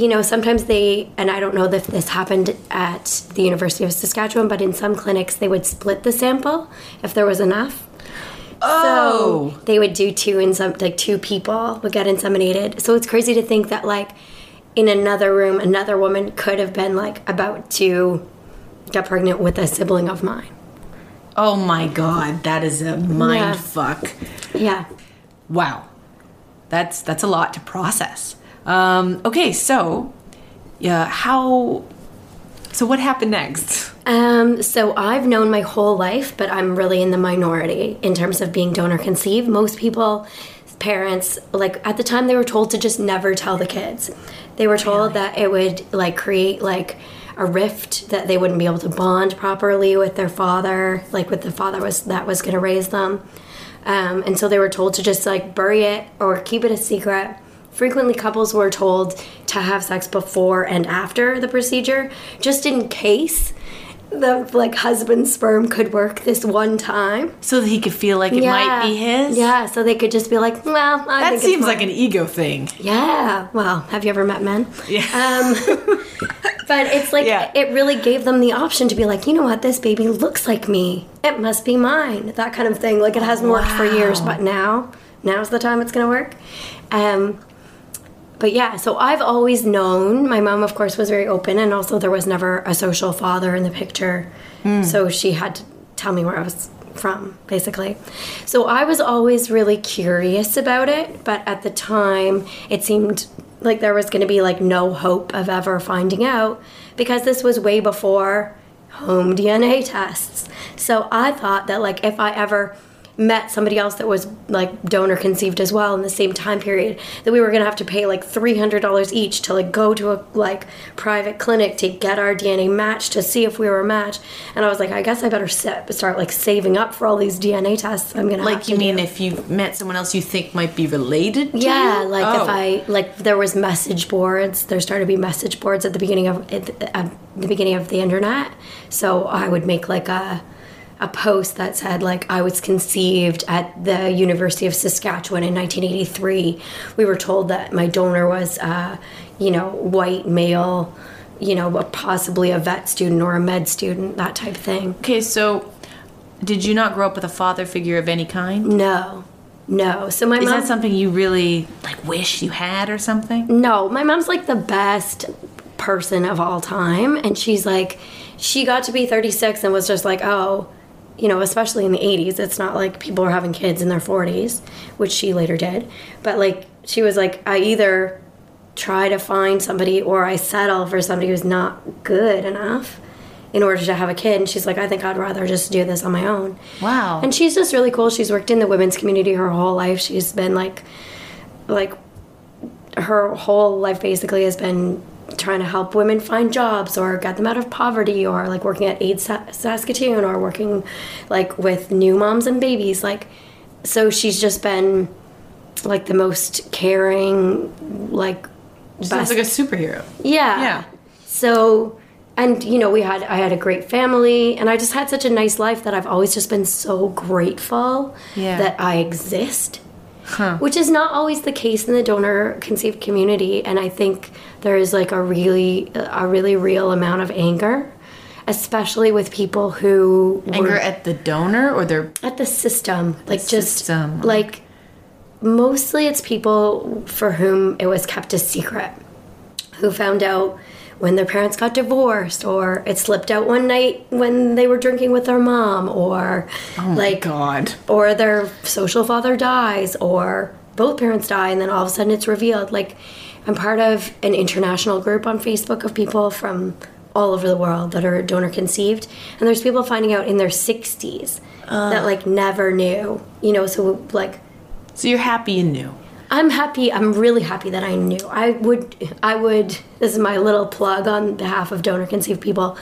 you know sometimes they and i don't know if this happened at the university of saskatchewan but in some clinics they would split the sample if there was enough Oh. so they would do two in some like two people would get inseminated so it's crazy to think that like in another room another woman could have been like about to get pregnant with a sibling of mine Oh my god, that is a mind Yeah. fuck. yeah Wow. That's that's a lot to process. Um, okay, so yeah, how so what happened next? Um, so I've known my whole life, but I'm really in the minority in terms of being donor conceived. Most people, parents, like at the time they were told to just never tell the kids. They were told that it would like create like a rift that they wouldn't be able to bond properly with their father, like with the father was that was going to raise them. Um, and so they were told to just like bury it or keep it a secret. Frequently, couples were told to have sex before and after the procedure, just in case the like husband's sperm could work this one time. So that he could feel like it might be his? Yeah, so they could just be like, well, I That seems like an ego thing. Yeah. Well, have you ever met men? Yeah. Um, but it's like Yeah. it really gave them the option to be like, you know what, this baby looks like me. It must be mine. That kind of thing. Like it hasn't worked for years, but now, now's the time it's gonna work. Um, but yeah, so I've always known. My mom, of course, was very open, and also there was never a social father in the picture, hmm. so she had to tell me where I was from, basically. So I was always really curious about it, but at the time, it seemed like there was going to be like no hope of ever finding out because this was way before home DNA tests. So I thought that like if I ever met somebody else that was like donor conceived as well in the same time period that we were going to have to pay like $300 each to like go to a like private clinic to get our DNA matched to see if we were a match and I was like I guess I better set, start like saving up for all these DNA tests I'm going to Like you mean if you've met someone else you think might be related to yeah, you? like Oh. if I like there was message boards. There started to be message boards at the beginning of at at the beginning of the internet. So I would make like a a post that said like I was conceived at the University of Saskatchewan in 1983. We were told that my donor was uh, you know, white male, you know, possibly a vet student or a med student, that type of thing. Okay, so did you not grow up with a father figure of any kind? No. No. So my Is mom that something you really like wish you had or something? No, my mom's like the best person of all time. And she's like, she got to be 36 and was just like, oh, you know, especially in the 80s, it's not like people are having kids in their 40s, which she later did. But like, she was like, I either try to find somebody or I settle for somebody who's not good enough in order to have a kid. And she's like, I think I'd rather just do this on my own. Wow. And she's just really cool. She's worked in the women's community her whole life. She's been like, like, her whole life basically has been trying to help women find jobs or get them out of poverty or like working at AIDS Saskatoon or working like with new moms and babies. Like, so she's just been like the most caring, like, Sounds like a superhero. yeah. Yeah. So, and you know, we had I had a great family, and I just had such a nice life that I've always just been so grateful Yeah. that I exist. Which is not always the case in the donor conceived community, and I think there is like a really a really real amount of anger, especially with people who Anger at the donor or their at the system like just system. like mostly it's people for whom it was kept a secret who found out when their parents got divorced or it slipped out one night when they were drinking with their mom or oh like God. or their social father dies or both parents die and then all of a sudden it's revealed like i'm part of an international group on facebook of people from all over the world that are donor conceived and there's people finding out in their 60s that ah. like never knew you know so like So you're happy and new. I'm happy i'm really happy that i knew. I would i would this is my little plug on behalf of donor conceived people.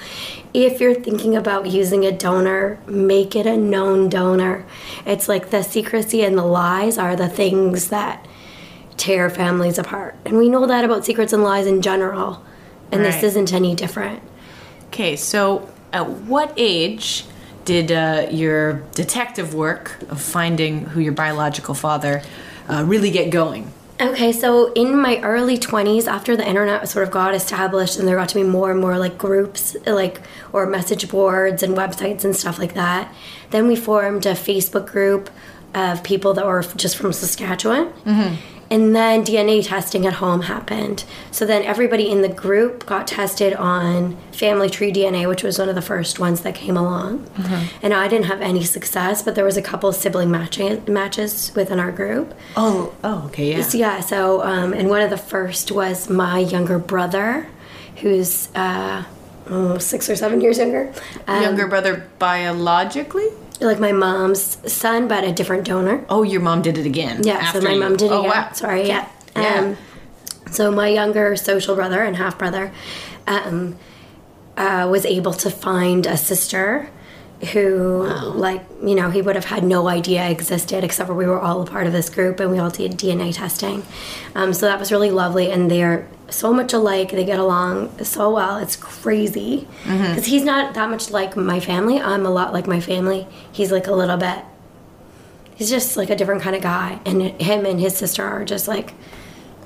If you're thinking about using a donor make it a known donor. It's like the secrecy and the lies are the things that tear families apart. And we know that about secrets and lies in general. And this isn't any different. Okay, so at what age did uh, your detective work of finding who your biological father uh, really get going? Okay, so in my early 20s, after the internet sort of got established and there got to be more and more like groups, like, or message boards and websites and stuff like that, then we formed a Facebook group of people that were just from Saskatchewan. And then DNA testing at home happened. So then everybody in the group got tested on family tree DNA, which was one of the first ones that came along. And I didn't have any success, but there was a couple sibling matching, matches within our group. Oh, oh, okay, yeah. So, yeah, so, um, and one of the first was my younger brother, who's uh, oh, six or seven years younger. Um, Younger brother biologically? Like my mom's son, but a different donor. Oh, your mom did it again. Yeah, after so my you. mom did it Oh, again. wow. Sorry, yeah. Yeah. Um, so my younger social brother and half brother um, uh, was able to find a sister who, like, you know, he would have had no idea existed, except for we were all a part of this group and we all did DNA testing. Um, so that was really lovely, and they're so much alike. They get along so well. It's crazy because he's not that much like my family. I'm a lot like my family. He's like a little bit he's just like a different kind of guy and him and his sister are just like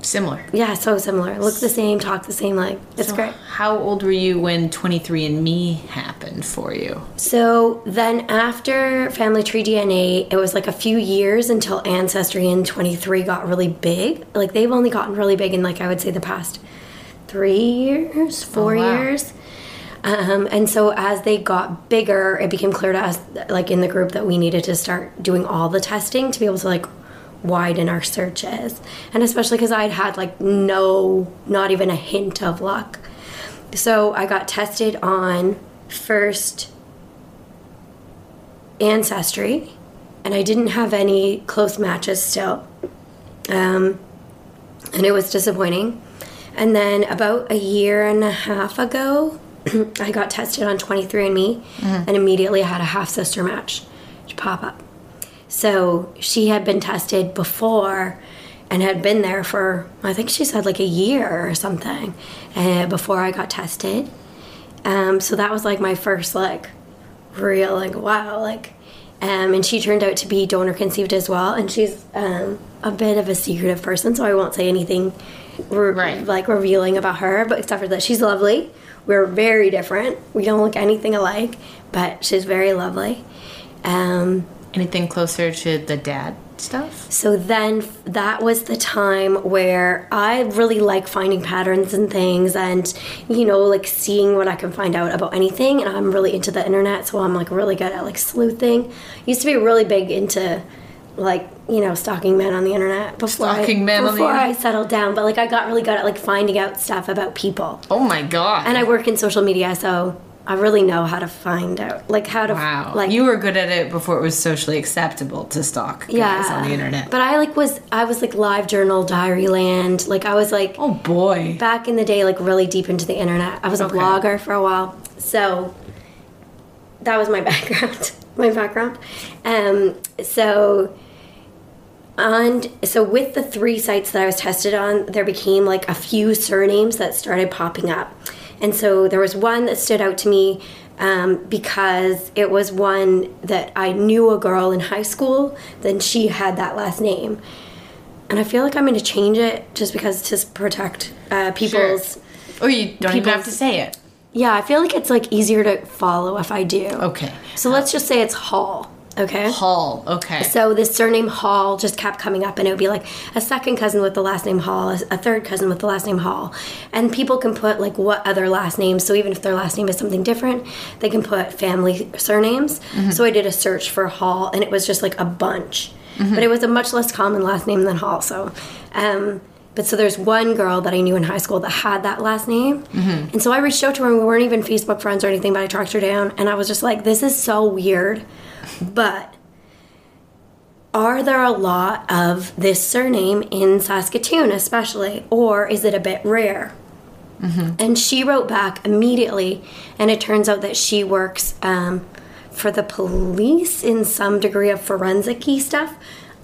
Similar. yeah so similar look the same talk the same like it's So great How old were you when 23andMe happened for you? so then after family tree dna it was like a few years until ancestry and 23 got really big like they've only gotten really big in like i would say the past three years four Oh, wow. years um, and so as they got bigger it became clear to us like in the group that we needed to start doing all the testing to be able to like widen our searches. And especially because i'd had like no not even a hint of luck. So i got tested on first ancestry and i didn't have any close matches still. Um, and it was disappointing. And then about a year and a half ago i got tested on 23andme and immediately had a half sister match to pop up so she had been tested before and had been there for, I think she said like a year or something uh, before I got tested. Um, so that was like my first like real like wow like um, and she turned out to be donor conceived as well and she's um, a bit of a secretive person so I won't say anything re- Right. like revealing about her but except for that she's lovely we're very different we don't look anything alike but she's very lovely um, Anything closer to the dad stuff? so then that was the time where I really like finding patterns and things and, you know, like seeing what I can find out about anything. And I'm really into the internet, so I'm like really good at like sleuthing. Used to be really big into like, you know, stalking men on the internet before, Stalking I, men on the before I settled down. But like I got really good at like finding out stuff about people. Oh my god. And I work in social media, so I really know how to find out, like how to, Wow. like you were good at it before it was socially acceptable to stalk guys yeah on the internet. But I like was I was like LiveJournal, diary land. Like I was like oh boy. back in the day, like really deep into the internet. I was a Okay. blogger for a while, so that was my background. my background. Um, so and so with the three sites that I was tested on, there became like a few surnames that started popping up. And so there was one that stood out to me um, because it was one that I knew a girl in high school, then she had that last name. And I feel like I'm going to change it just because to protect uh, people's. Or you don't even have to say it. Yeah, I feel like it's like easier to follow if I do. Okay. So let's just say it's Hall. Okay. Hall. Okay. So this surname Hall just kept coming up, and it would be like a second cousin with the last name Hall, a third cousin with the last name Hall, and people can put like what other last names. So even if their last name is something different, they can put family surnames. Mm-hmm. So I did a search for Hall, and it was just like a bunch, mm-hmm. but it was a much less common last name than Hall. So, um, but so there's one girl that I knew in high school that had that last name, mm-hmm. and so I reached out to her, and we weren't even Facebook friends or anything, but I tracked her down, and I was just like, this is so weird. But are there a lot of this surname in Saskatoon, especially, or is it a bit rare? And she wrote back immediately, and it turns out that she works um, for the police in some degree of forensic stuff.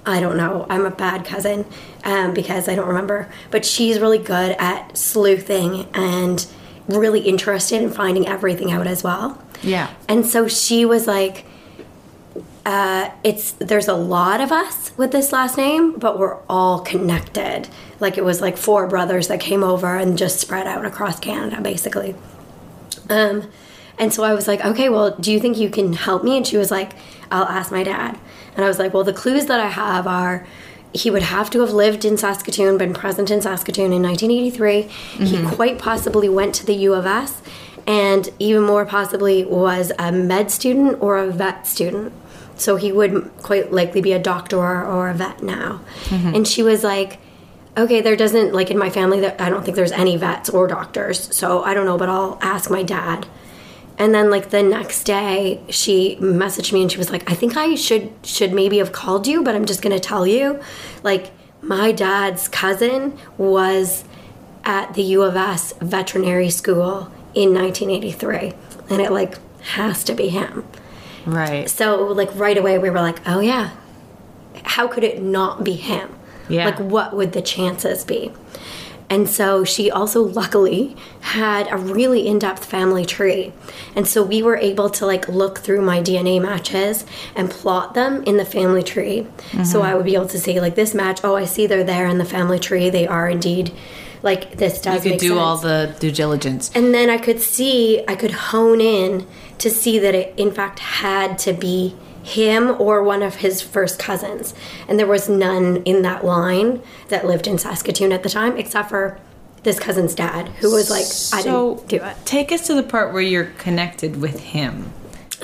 I don't know. I'm a bad cousin um, because I don't remember. But she's really good at sleuthing and really interested in finding everything out as well. Yeah. And so she was like, uh, it's there's a lot of us with this last name, but we're all connected. Like it was like four brothers that came over and just spread out across Canada, basically. Um, and so I was like, okay, well, do you think you can help me? And she was like, I'll ask my dad. And I was like, well, the clues that I have are he would have to have lived in Saskatoon, been present in Saskatoon in 1983. He quite possibly went to the U of S, and even more possibly was a med student or a vet student. So he would quite likely be a doctor or a vet now. Mm-hmm. And she was like, okay, there doesn't, like in my family, that I don't think there's any vets or doctors. So I don't know, but I'll ask my dad. And then like the next day, she messaged me and she was like, "I think I should should maybe have called you, but I'm just gonna tell you, like my dad's cousin was at the U of S veterinary school in 1983, and it like has to be him." Right. So like right away, we were like, "Oh yeah, how could it not be him? Yeah. Like what would the chances be?" And so she also luckily had a really in-depth family tree. And so we were able to like look through my DNA matches and plot them in the family tree. So mm-hmm. I would be able to say like this match, oh I see they're there in the family tree. They are indeed like this does You could do sense. all the due diligence. And then I could see, I could hone in to see that it in fact had to be him or one of his first cousins. And there was none in that line that lived in Saskatoon at the time, except for this cousin's dad, who was like, I so didn't do it. take us to the part where you're connected with him.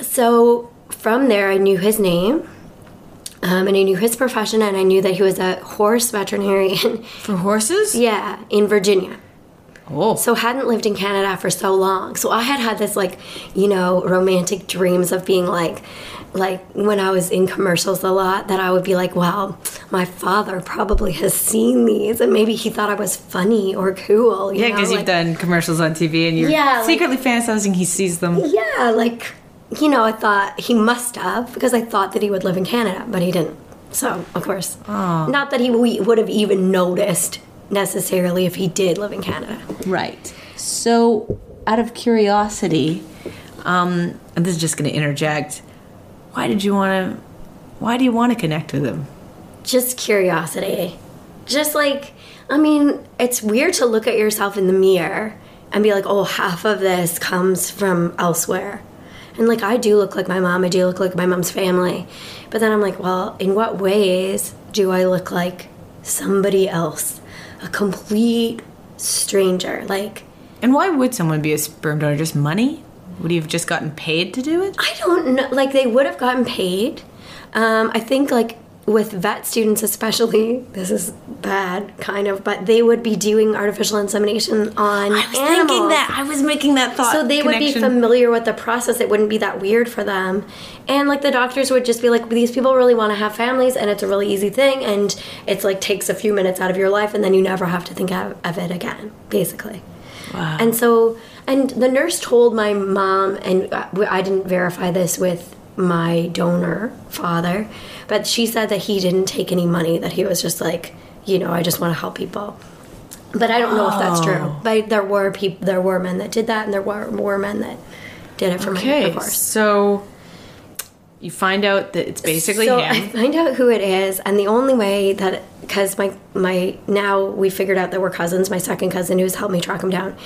So from there, I knew his name. Um, and I knew his profession, and I knew that he was a horse veterinarian. For horses? yeah, in Virginia. Oh. so hadn't lived in Canada for so long. So I had had this like, you know, romantic dreams of being like like when I was in commercials a lot that I would be like, well, my father probably has seen these and maybe he thought I was funny or cool. You yeah, because like, you've done commercials on TV and you're Yeah, like- secretly fantasizing he sees them. Yeah, like you know, I thought he must have because I thought that he would live in Canada, but he didn't. So, of course. Oh. Not that he we would have even noticed necessarily if he did live in Canada. Right. So, out of curiosity, um, and this is just going to interject, why did you want to? Why do you want to connect with him? just curiosity. Just like, I mean, it's weird to look at yourself in the mirror and be like, oh, half of this comes from elsewhere. And like, I do look like my mom, I do look like my mom's family. But then I'm like, well, in what ways do I look like somebody else? A complete stranger. Like, And why would someone be a sperm donor? Just money? Would he have just gotten paid to do it? I don't know. Like they would have gotten paid. Um, I think like with vet students especially, this is bad kind of, but they would be doing artificial insemination on I was animals. Thinking that I was making that thought. So they would be familiar with the process. It wouldn't be that weird for them. And like the doctors would just be like, these people really want to have families and it's a really easy thing. And it's like takes a few minutes out of your life and then you never have to think of, of it again, basically. Wow. And so, and the nurse told my mom, and uh, I didn't verify this with my donor father, but she said that he didn't take any money, that he was just like, you know, I just want to help people. But I don't know if that's true. But there were people, there were men that did that, and there were, were men that did it for money, Okay, of course. so You find out that it's basically so him. I find out who it is, and the only way that because my my now we figured out that we're cousins. My second cousin, who's helped me track him down,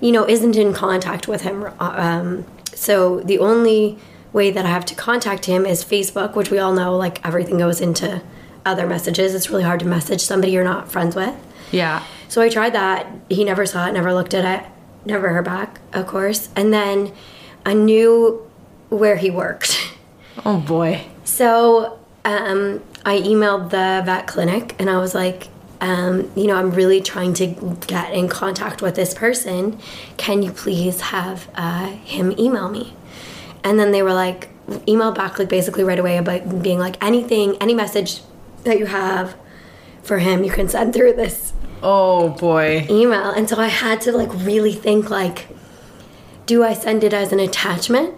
you know, isn't in contact with him. Um, so the only way that I have to contact him is Facebook, which we all know, like everything goes into other messages. It's really hard to message somebody you're not friends with. yeah. So I tried that. He never saw it, never looked at it, never heard back, of course. And then I knew where he worked. Oh boy. So um, I emailed the vet clinic and I was like, um, you know, I'm really trying to get in contact with this person. Can you please have uh, him email me? And then they were like, email back like basically right away about being like anything, any message that you have for him, you can send through this Oh boy. email. And so I had to like really think like, do I send it as an attachment,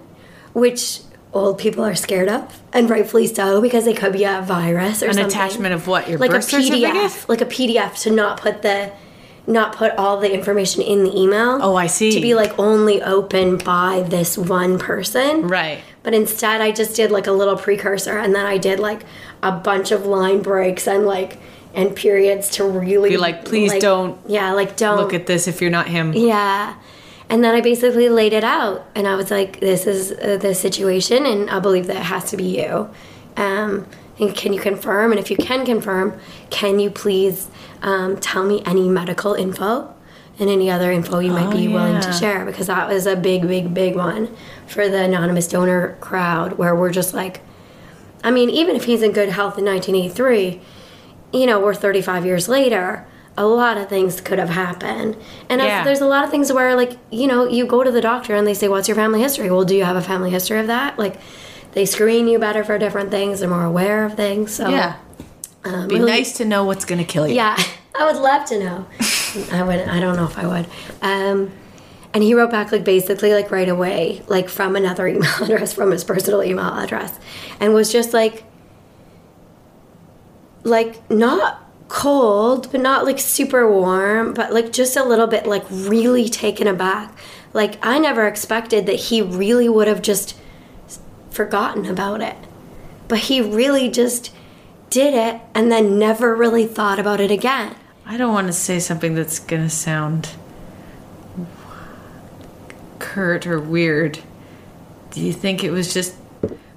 which old people are scared of, and rightfully so because they could be a virus or something. An something. attachment of what? Your like a PDF, certificate? like a PDF to not put the not put all the information in the email. Oh, I see. To be like only open by this one person. Right. But instead, I just did like a little precursor, and then I did like a bunch of line breaks and like and periods to really Be like, "Please don't Yeah, like don't Look at this if you're not him. yeah. And then I basically laid it out, and I was like, "This is uh, the situation, and I believe that it has to be you." Um, and can you confirm? And if you can confirm, can you please um, tell me any medical info and any other info you might Oh, be willing to share? Because that was a big, big, big one for the anonymous donor crowd, where we're just like, I mean, even if he's in good health in 1983, you know, we're 35 years later. A lot of things could have happened, and Yeah. there's a lot of things where, like, you know, you go to the doctor and they say, "What's your family history?" Well, do you have a family history of that? Like, they screen you better for different things. They're more aware of things. So, Yeah. um, Be really- nice to know what's gonna kill you. yeah, I would love to know. I would. I don't know if I would. Um, and he wrote back like basically like right away, like from another email address, from his personal email address, and was just like, like not cold, but not like super warm, but like just a little bit like really taken aback. Like I never expected that he really would have just forgotten about it. But he really just did it and then never really thought about it again. I don't want to say something that's gonna sound curt or weird. Do you think it was just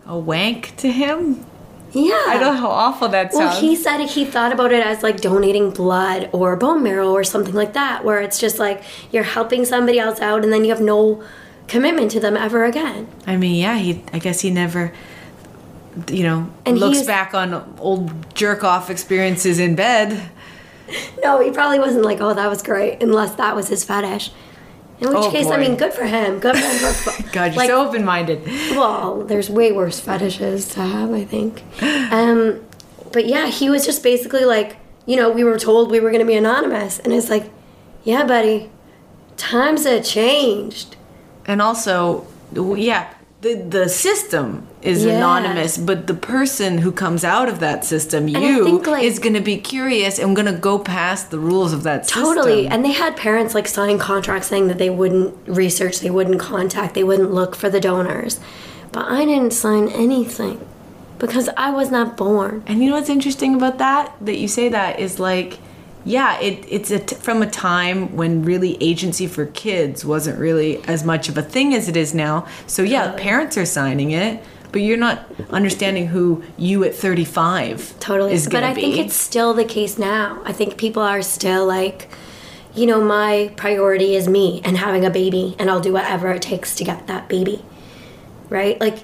a wank to him? Yeah. I don't know how awful that sounds. Well, he said he thought about it as like donating blood or bone marrow or something like that, where it's just like you're helping somebody else out and then you have no commitment to them ever again. I mean, yeah, he. I guess he never, you know, And looks back on old jerk off experiences in bed. No, he probably wasn't like, oh, that was great, unless that was his fetish. In which Oh, case, I mean, good for him. Good for him. For, God, you're like, so open minded. Well, there's way worse fetishes to have, I think. Um, but yeah, he was just basically like, you know, we were told we were going to be anonymous, and it's like, yeah, buddy, times have changed. And also, yeah, the the system is Yeah. anonymous, but the person who comes out of that system, I you, think, like- is going to be curious and going to go past the rules of that system. Totally. And they had parents like sign contracts saying that they wouldn't research, they wouldn't contact, they wouldn't look for the donors. But I didn't sign anything because I was not born. And you know what's interesting about that? That you say that is like, yeah, it, it's a t- from a time when really agency for kids wasn't really as much of a thing as it is now. So yeah, parents are signing it, but you're not understanding who you at 35 Totally. is But going I to be. think it's still the case now. I think people are still like, you know, my priority is me and having a baby, and I'll do whatever it takes to get that baby. Right? Like,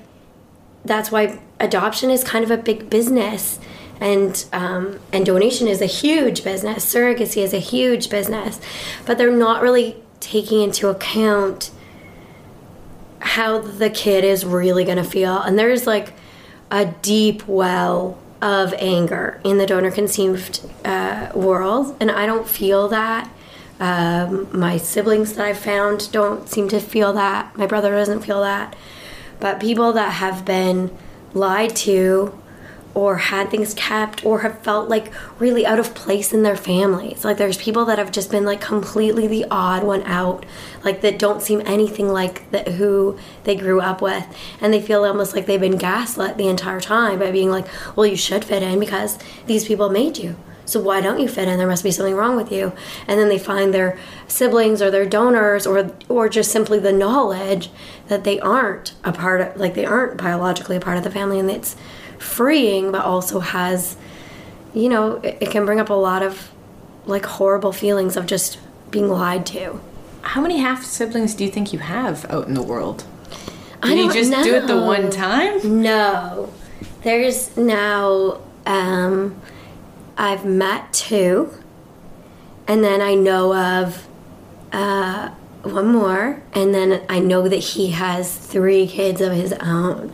that's why adoption is kind of a big business. And um, and donation is a huge business. Surrogacy is a huge business, but they're not really taking into account how the kid is really going to feel. And there's like a deep well of anger in the donor conceived uh, world, and I don't feel that. Um, my siblings that I've found don't seem to feel that. My brother doesn't feel that. But people that have been lied to or had things kept or have felt like really out of place in their families. Like there's people that have just been like completely the odd one out, like that don't seem anything like that who they grew up with, and they feel almost like they've been gaslit the entire time by being like, "Well, you should fit in because these people made you." So why don't you fit in? There must be something wrong with you. And then they find their siblings or their donors or or just simply the knowledge that they aren't a part of like they aren't biologically a part of the family and it's freeing but also has you know, it, it can bring up a lot of like horrible feelings of just being lied to. How many half siblings do you think you have out in the world? I Did you don't just do it the one time? No. There's now um I've met two and then I know of uh one more and then I know that he has three kids of his own.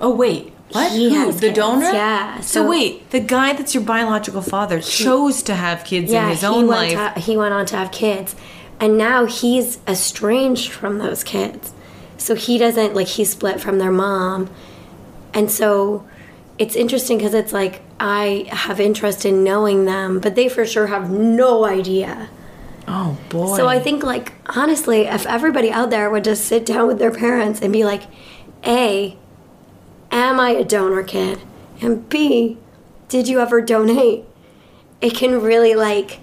Oh wait, what? He Who? the kids, donor? yeah, So, so- wait, the guy that's your biological father chose to have kids in his own life. To, he went on to have kids, and now he's estranged from those kids. So he doesn't like he split from their mom, and so it's interesting because it's like I have interest in knowing them, but they for sure have no idea. oh boy. So I think like honestly, if everybody out there would just sit down with their parents and be like, A, am I a donor kid? And B, did you ever donate? It can really like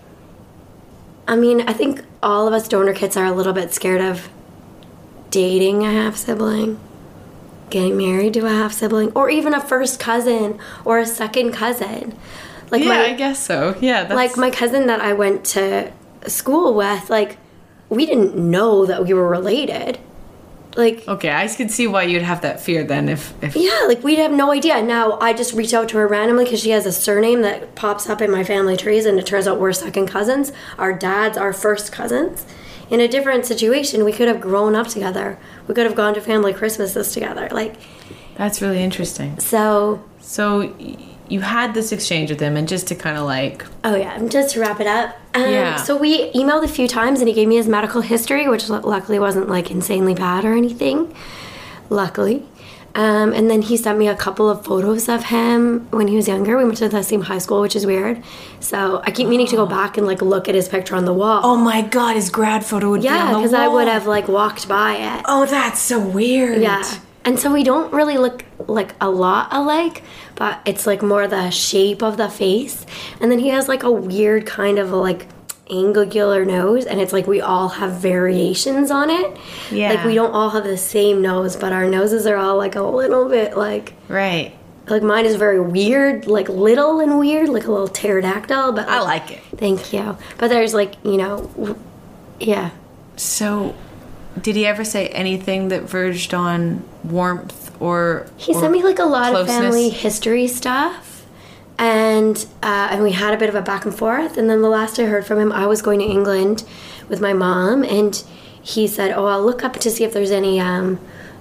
I mean, I think all of us donor kids are a little bit scared of dating a half sibling, getting married to a half sibling, or even a first cousin or a second cousin. Like yeah, my I guess so. Yeah, that's like my cousin that I went to school with, like we didn't know that we were related. Like Okay, I could see why you'd have that fear then if if yeah, like we'd have no idea. Now I just reach out to her randomly because she has a surname that pops up in my family trees, and it turns out we're second cousins. Our dads are first cousins. In a different situation, we could have grown up together. We could have gone to family Christmases together. Like that's really interesting. so. So you had this exchange with him and just to kind of like Oh yeah, just to wrap it up. Um, Yeah. So we emailed a few times, and he gave me his medical history, which luckily wasn't like insanely bad or anything. Luckily. Um, and then he sent me a couple of photos of him when he was younger. We went to the same high school, which is weird. So I keep meaning to go back and like look at his picture on the wall. Oh my god, his grad photo would be yeah, because I would have like walked by it. Oh, that's so weird. Yeah. And so we don't really look like a lot alike, but it's like more the shape of the face. And then he has like a weird kind of like angular nose, and it's like we all have variations on it. Yeah. Like we don't all have the same nose, but our noses are all like a little bit like Right. like mine is very weird, like little and weird, like a little pterodactyl. But I like it. Thank you. But there's like you know, yeah. So, did he ever say anything that verged on warmth or? He or sent me like a lot closeness? of family history stuff, and uh, and we had a bit of a back and forth. And then the last I heard from him, I was going to England with my mom, and he said, "Oh, I'll look up to see if there's any um,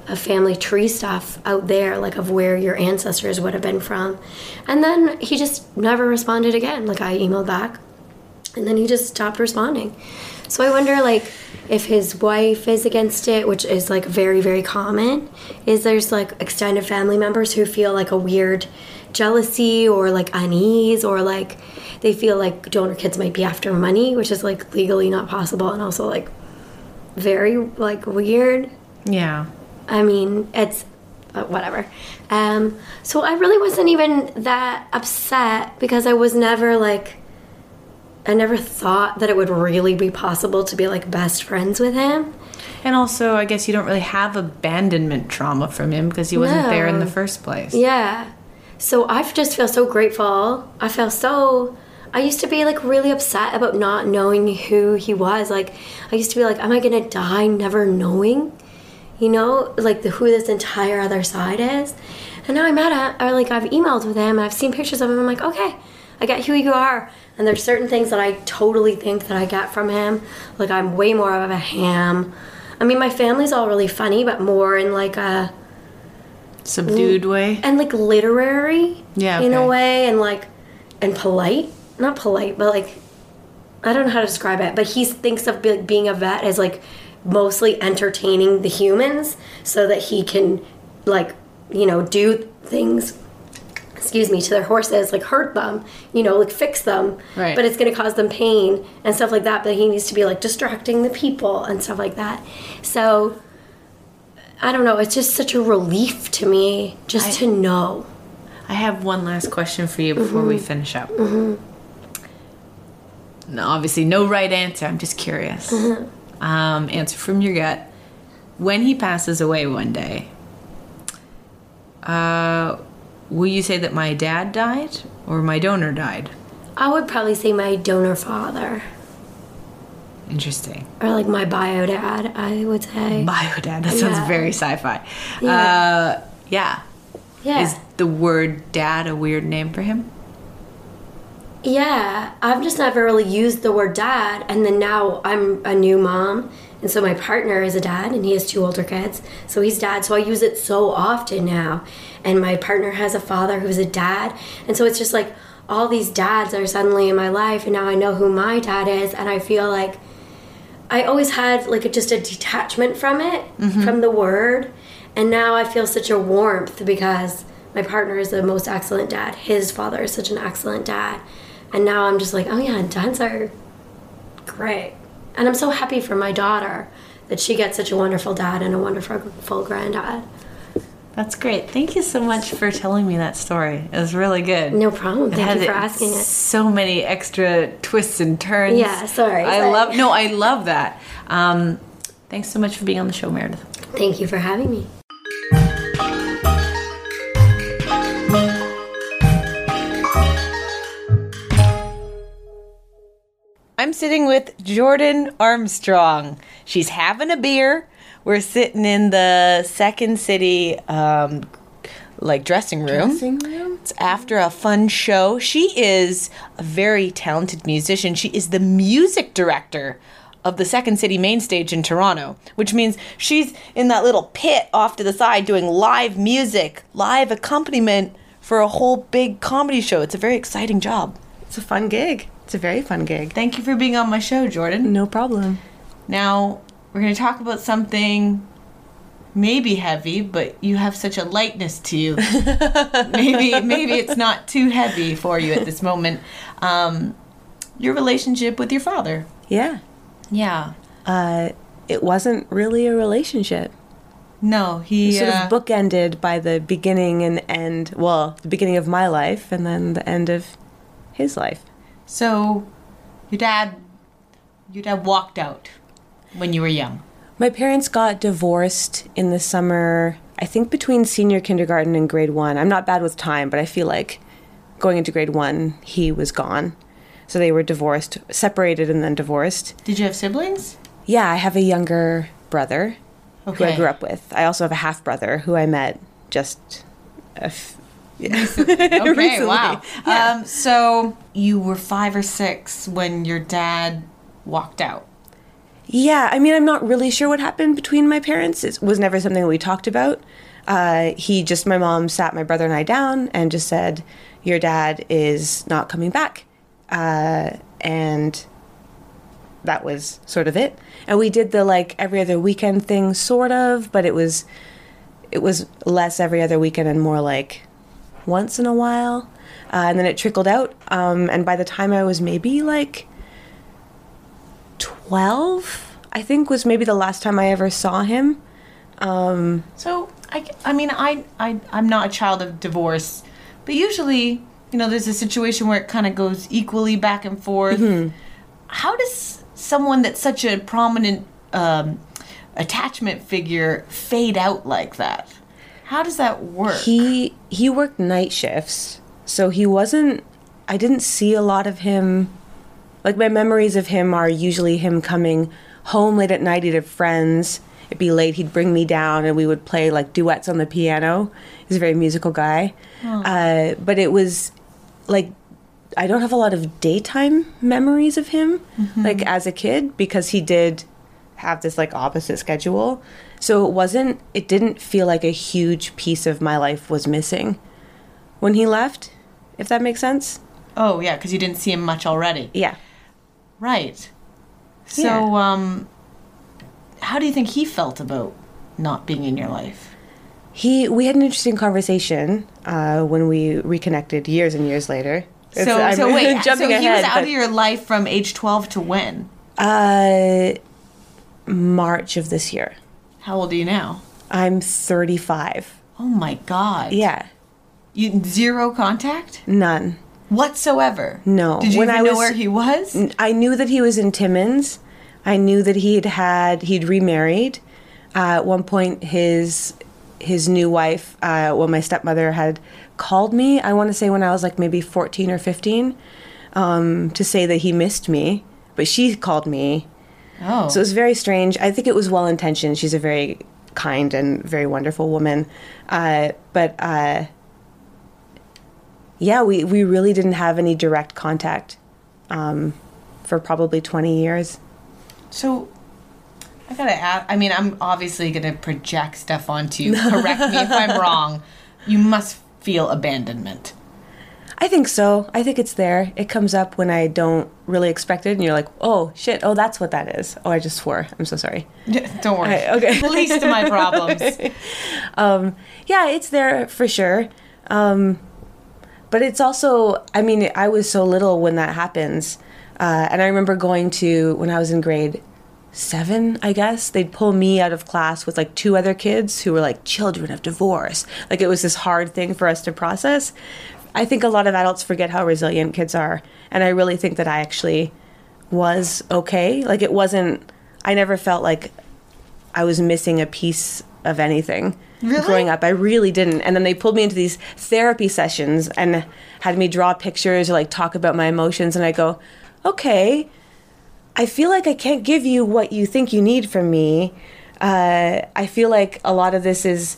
of family tree stuff out there, like of where your ancestors would have been from." And then he just never responded again. Like I emailed back, and then he just stopped responding. So I wonder, like, if his wife is against it, which is like very, very common, is there's like extended family members who feel like a weird jealousy or like unease or like they feel like donor kids might be after money, which is like legally not possible and also like very like weird. Yeah. I mean, it's whatever. Um, so I really wasn't even that upset because I was never like, I never thought that it would really be possible to be like best friends with him. And also, I guess you don't really have abandonment trauma from him because he wasn't there in the first place. Yeah. So I just feel so grateful. I feel so. I used to be like really upset about not knowing who he was. Like, I used to be like, am I gonna die never knowing? You know, like the who this entire other side is. And now I'm at it, or like I've emailed with him and I've seen pictures of him. I'm like, okay, I get who you are. And there's certain things that I totally think that I get from him. Like I'm way more of a ham. I mean, my family's all really funny, but more in like a Subdued way. and like literary Yeah, in a way and like and polite not polite but like i don't know how to describe it but he thinks of be- being a vet as like mostly entertaining the humans so that he can like you know do things excuse me, to their horses, like hurt them, you know, like fix them. Right. But it's going to cause them pain and stuff like that. But he needs to be like distracting the people and stuff like that. So I don't know. It's just such a relief to me just to know. I have one last question for you before we finish up. No, obviously, no right answer. I'm just curious. Um, answer from your gut. When he passes away one day, uh, will you say that my dad died or my donor died? I would probably say my donor father Interesting. or like my bio dad, I would say. Bio dad. That sounds Yeah. very sci-fi. Yeah. Uh, yeah. Yeah. Is the word dad a weird name for him? Yeah, I've just never really used the word dad, and then now I'm a new mom, and so my partner is a dad, and he has two older kids, so he's dad. So I use it so often now, and my partner has a father who's a dad, and so it's just like all these dads are suddenly in my life, and now I know who my dad is, and I feel like I always had like a, just a detachment from it, mm-hmm. from the word, and now I feel such a warmth because my partner is the most excellent dad. His father is such an excellent dad, and now I'm just like, oh yeah, dads are great, and I'm so happy for my daughter that she gets such a wonderful dad and a wonderful full granddad. That's great. Thank you so much for telling me that story. It was really good. No problem. Thank you for asking it. So many extra twists and turns. Yeah, sorry, I sorry. love. No, I love that. Um, thanks so much for being on the show, Meredith. Thank you for having me. I'm sitting with Jordan Armstrong. She's having a beer. We're sitting in the Second City, um, like dressing room. dressing room. It's after a fun show. She is a very talented musician. She is the music director of the Second City main stage in Toronto, which means she's in that little pit off to the side doing live music, live accompaniment for a whole big comedy show. It's a very exciting job. It's a fun gig. It's a very fun gig. Thank you for being on my show, Jordan. No problem. Now we're going to talk about something maybe heavy, but you have such a lightness to you. maybe maybe it's not too heavy for you at this moment. Um, your relationship with your father. Yeah. Yeah. Uh, it wasn't really a relationship. No, he Sort uh, of bookended by the beginning and end. Well, the beginning of my life and then the end of his life. So, your dad, your dad walked out when you were young. My parents got divorced in the summer, I think between senior kindergarten and grade one. I'm not bad with time, but I feel like going into grade one, he was gone. So they were divorced, separated, and then divorced. Did you have siblings? Yeah, I have a younger brother who I grew up with. I also have a half brother who I met just a f- Okay, Recently. wow. Um, so you were five or six when your dad walked out. Yeah, I mean, I'm not really sure what happened between my parents. It was never something we talked about. Uh, he just, my mom sat my brother and I down and just said, Your dad is not coming back. Uh, and that was sort of it. And we did the like every other weekend thing, sort of, but it was it was less every other weekend and more like once in a while. Uh, and then it trickled out. Um, and by the time I was maybe like 12 i think was maybe the last time i ever saw him So I, I mean, I, I, I'm not a child of divorce, but usually, you know, there's a situation where it kind of goes equally back and forth. How does someone that's such a prominent um, attachment figure fade out like that? How does that work? he he worked night shifts so he wasn't i didn't see a lot of him. Like my memories of him are usually him coming home late at night he'd have friends it'd be late he'd bring me down and we would play like duets on the piano. He's a very musical guy. Uh, but it was like I don't have a lot of daytime memories of him, like as a kid, because he did have this like opposite schedule. So it wasn't, it didn't feel like a huge piece of my life was missing when he left, if that makes sense. oh, yeah, because you didn't see him much already. Yeah. Right. So, Yeah. um, how do you think he felt about not being in your life? he we had an interesting conversation uh, when we reconnected years and years later. It's- So, I'm so wait, so he was out of your life from age 12 to when? uh, March of this year. How old are you now? I'm 35. Oh my god. Yeah, You zero contact none. whatsoever. No. Did you When even I know was- where he was? I knew that he was in Timmins. I knew that he'd had he'd remarried. Uh, at one point, his his new wife, uh, well, my stepmother had called me. I want to say when I was like maybe fourteen or fifteen, um, to say that he missed me. But she called me, Oh. so it was very strange. I think it was well intentioned. She's a very kind and very wonderful woman, uh, but. Uh, yeah, we, we really didn't have any direct contact um, for probably 20 years. So I gotta ask. I mean, I'm obviously gonna project stuff onto you. Correct me if I'm wrong. You must feel abandonment. I think so. I think it's there. It comes up when I don't really expect it, and you're like, oh, shit, oh, that's what that is. Oh, I just swore. I'm so sorry. Don't worry. Okay, okay. The least of my problems. Yeah, it's there for sure. Um, but it's also, I mean, I was so little when that happens. Uh, and I remember going to, when I was in grade seven, I guess, they'd pull me out of class with like two other kids who were like children of divorce. Like it was this hard thing for us to process. I think a lot of adults forget how resilient kids are. And I really think that I actually was okay. Like it wasn't, I never felt like I was missing a piece of anything Really? growing up. I really didn't. And then they pulled me into these therapy sessions and had me draw pictures or like talk about my emotions. And I go, okay, I feel like I can't give you what you think you need from me. Uh, I feel like a lot of this is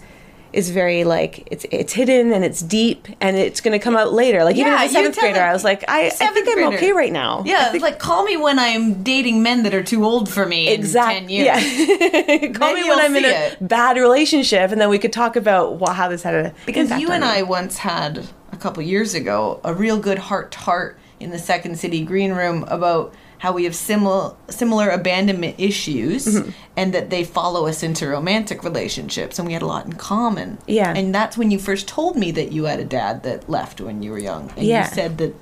is very like it's it's hidden and it's deep and it's going to come out later. Like even Yeah, as a seventh grader, I was like, I, I think I'm okay right now. Yeah, it's like call me when I'm dating men that are too old for me years. Yeah. Call Then me when I'm in a it. bad relationship, and then we could talk about wha how this had a Because you and. I once had a couple years ago a real good heart to heart in the Second City Green Room about how we have similar similar abandonment issues Mm-hmm. and that they follow us into romantic relationships and we had a lot in common. Yeah. And that's when you first told me that you had a dad that left when you were young. And Yeah. you said that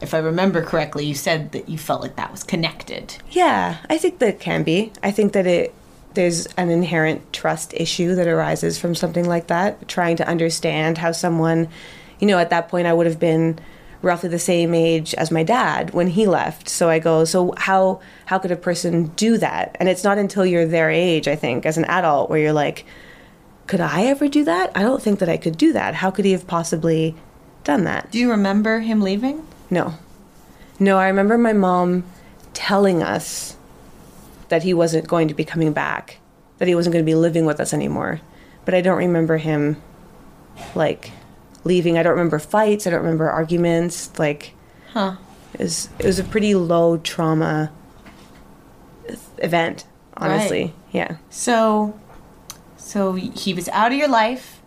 if I remember correctly, you said that you felt like that was connected. Yeah, I think that can be. I think that it there's an inherent trust issue that arises from something like that. Trying to understand how someone, you know, at that point I would have been roughly the same age as my dad when he left. So I go, so how how could a person do that? And it's not until you're their age, I think, as an adult, where you're like, could I ever do that? I don't think that I could do that. How could he have possibly done that? Do you remember him leaving? No. No, I remember my mom telling us that he wasn't going to be coming back, that he wasn't going to be living with us anymore. But I don't remember him, like, leaving. I don't remember fights. I don't remember arguments. Like, Huh. it was, it was a pretty low trauma event, honestly. Right. Yeah. So, so he was out of your life,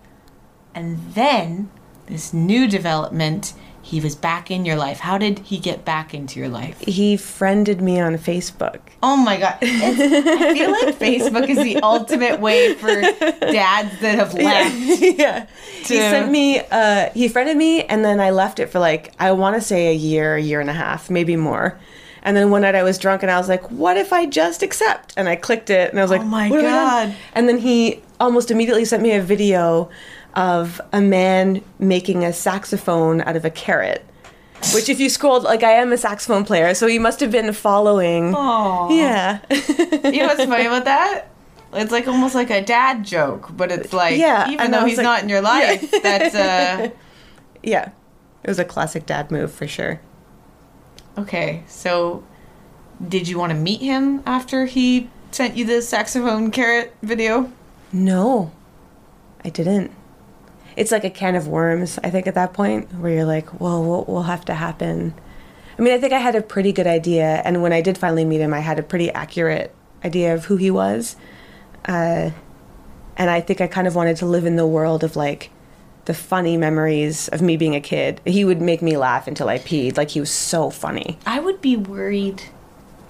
and then this new development, he was back in your life. How did he get back into your life? He friended me on Facebook. Oh my god! It's, I feel like Facebook is the ultimate way for dads that have left. yeah. He to- sent me, uh, he friended me, and then I left it for like, I want to say a year, a year and a half, maybe more. And then one night I was drunk and I was like, what if I just accept? And I clicked it and I was like, Oh my "What have I done?" God. And then he almost immediately sent me a video of a man making a saxophone out of a carrot. Which, if you scrolled, like I am a saxophone player, so he must have been following. Aw. Yeah. You know what's funny about that? It's like almost like a dad joke, but it's like, Yeah, even though he's like- not in your life, that's uh, yeah. It was a classic dad move for sure. okay. So, did you want to meet him after he sent you the saxophone carrot video? No, I didn't. It's like a can of worms, I think, at that point, where you're like, well, what will have to happen? I mean, I think I had a pretty good idea, and when I did finally meet him, I had a pretty accurate idea of who he was. Uh, and I think I kind of wanted to live in the world of like the funny memories of me being a kid. He would make me laugh until I peed. Like, he was so funny. I would be worried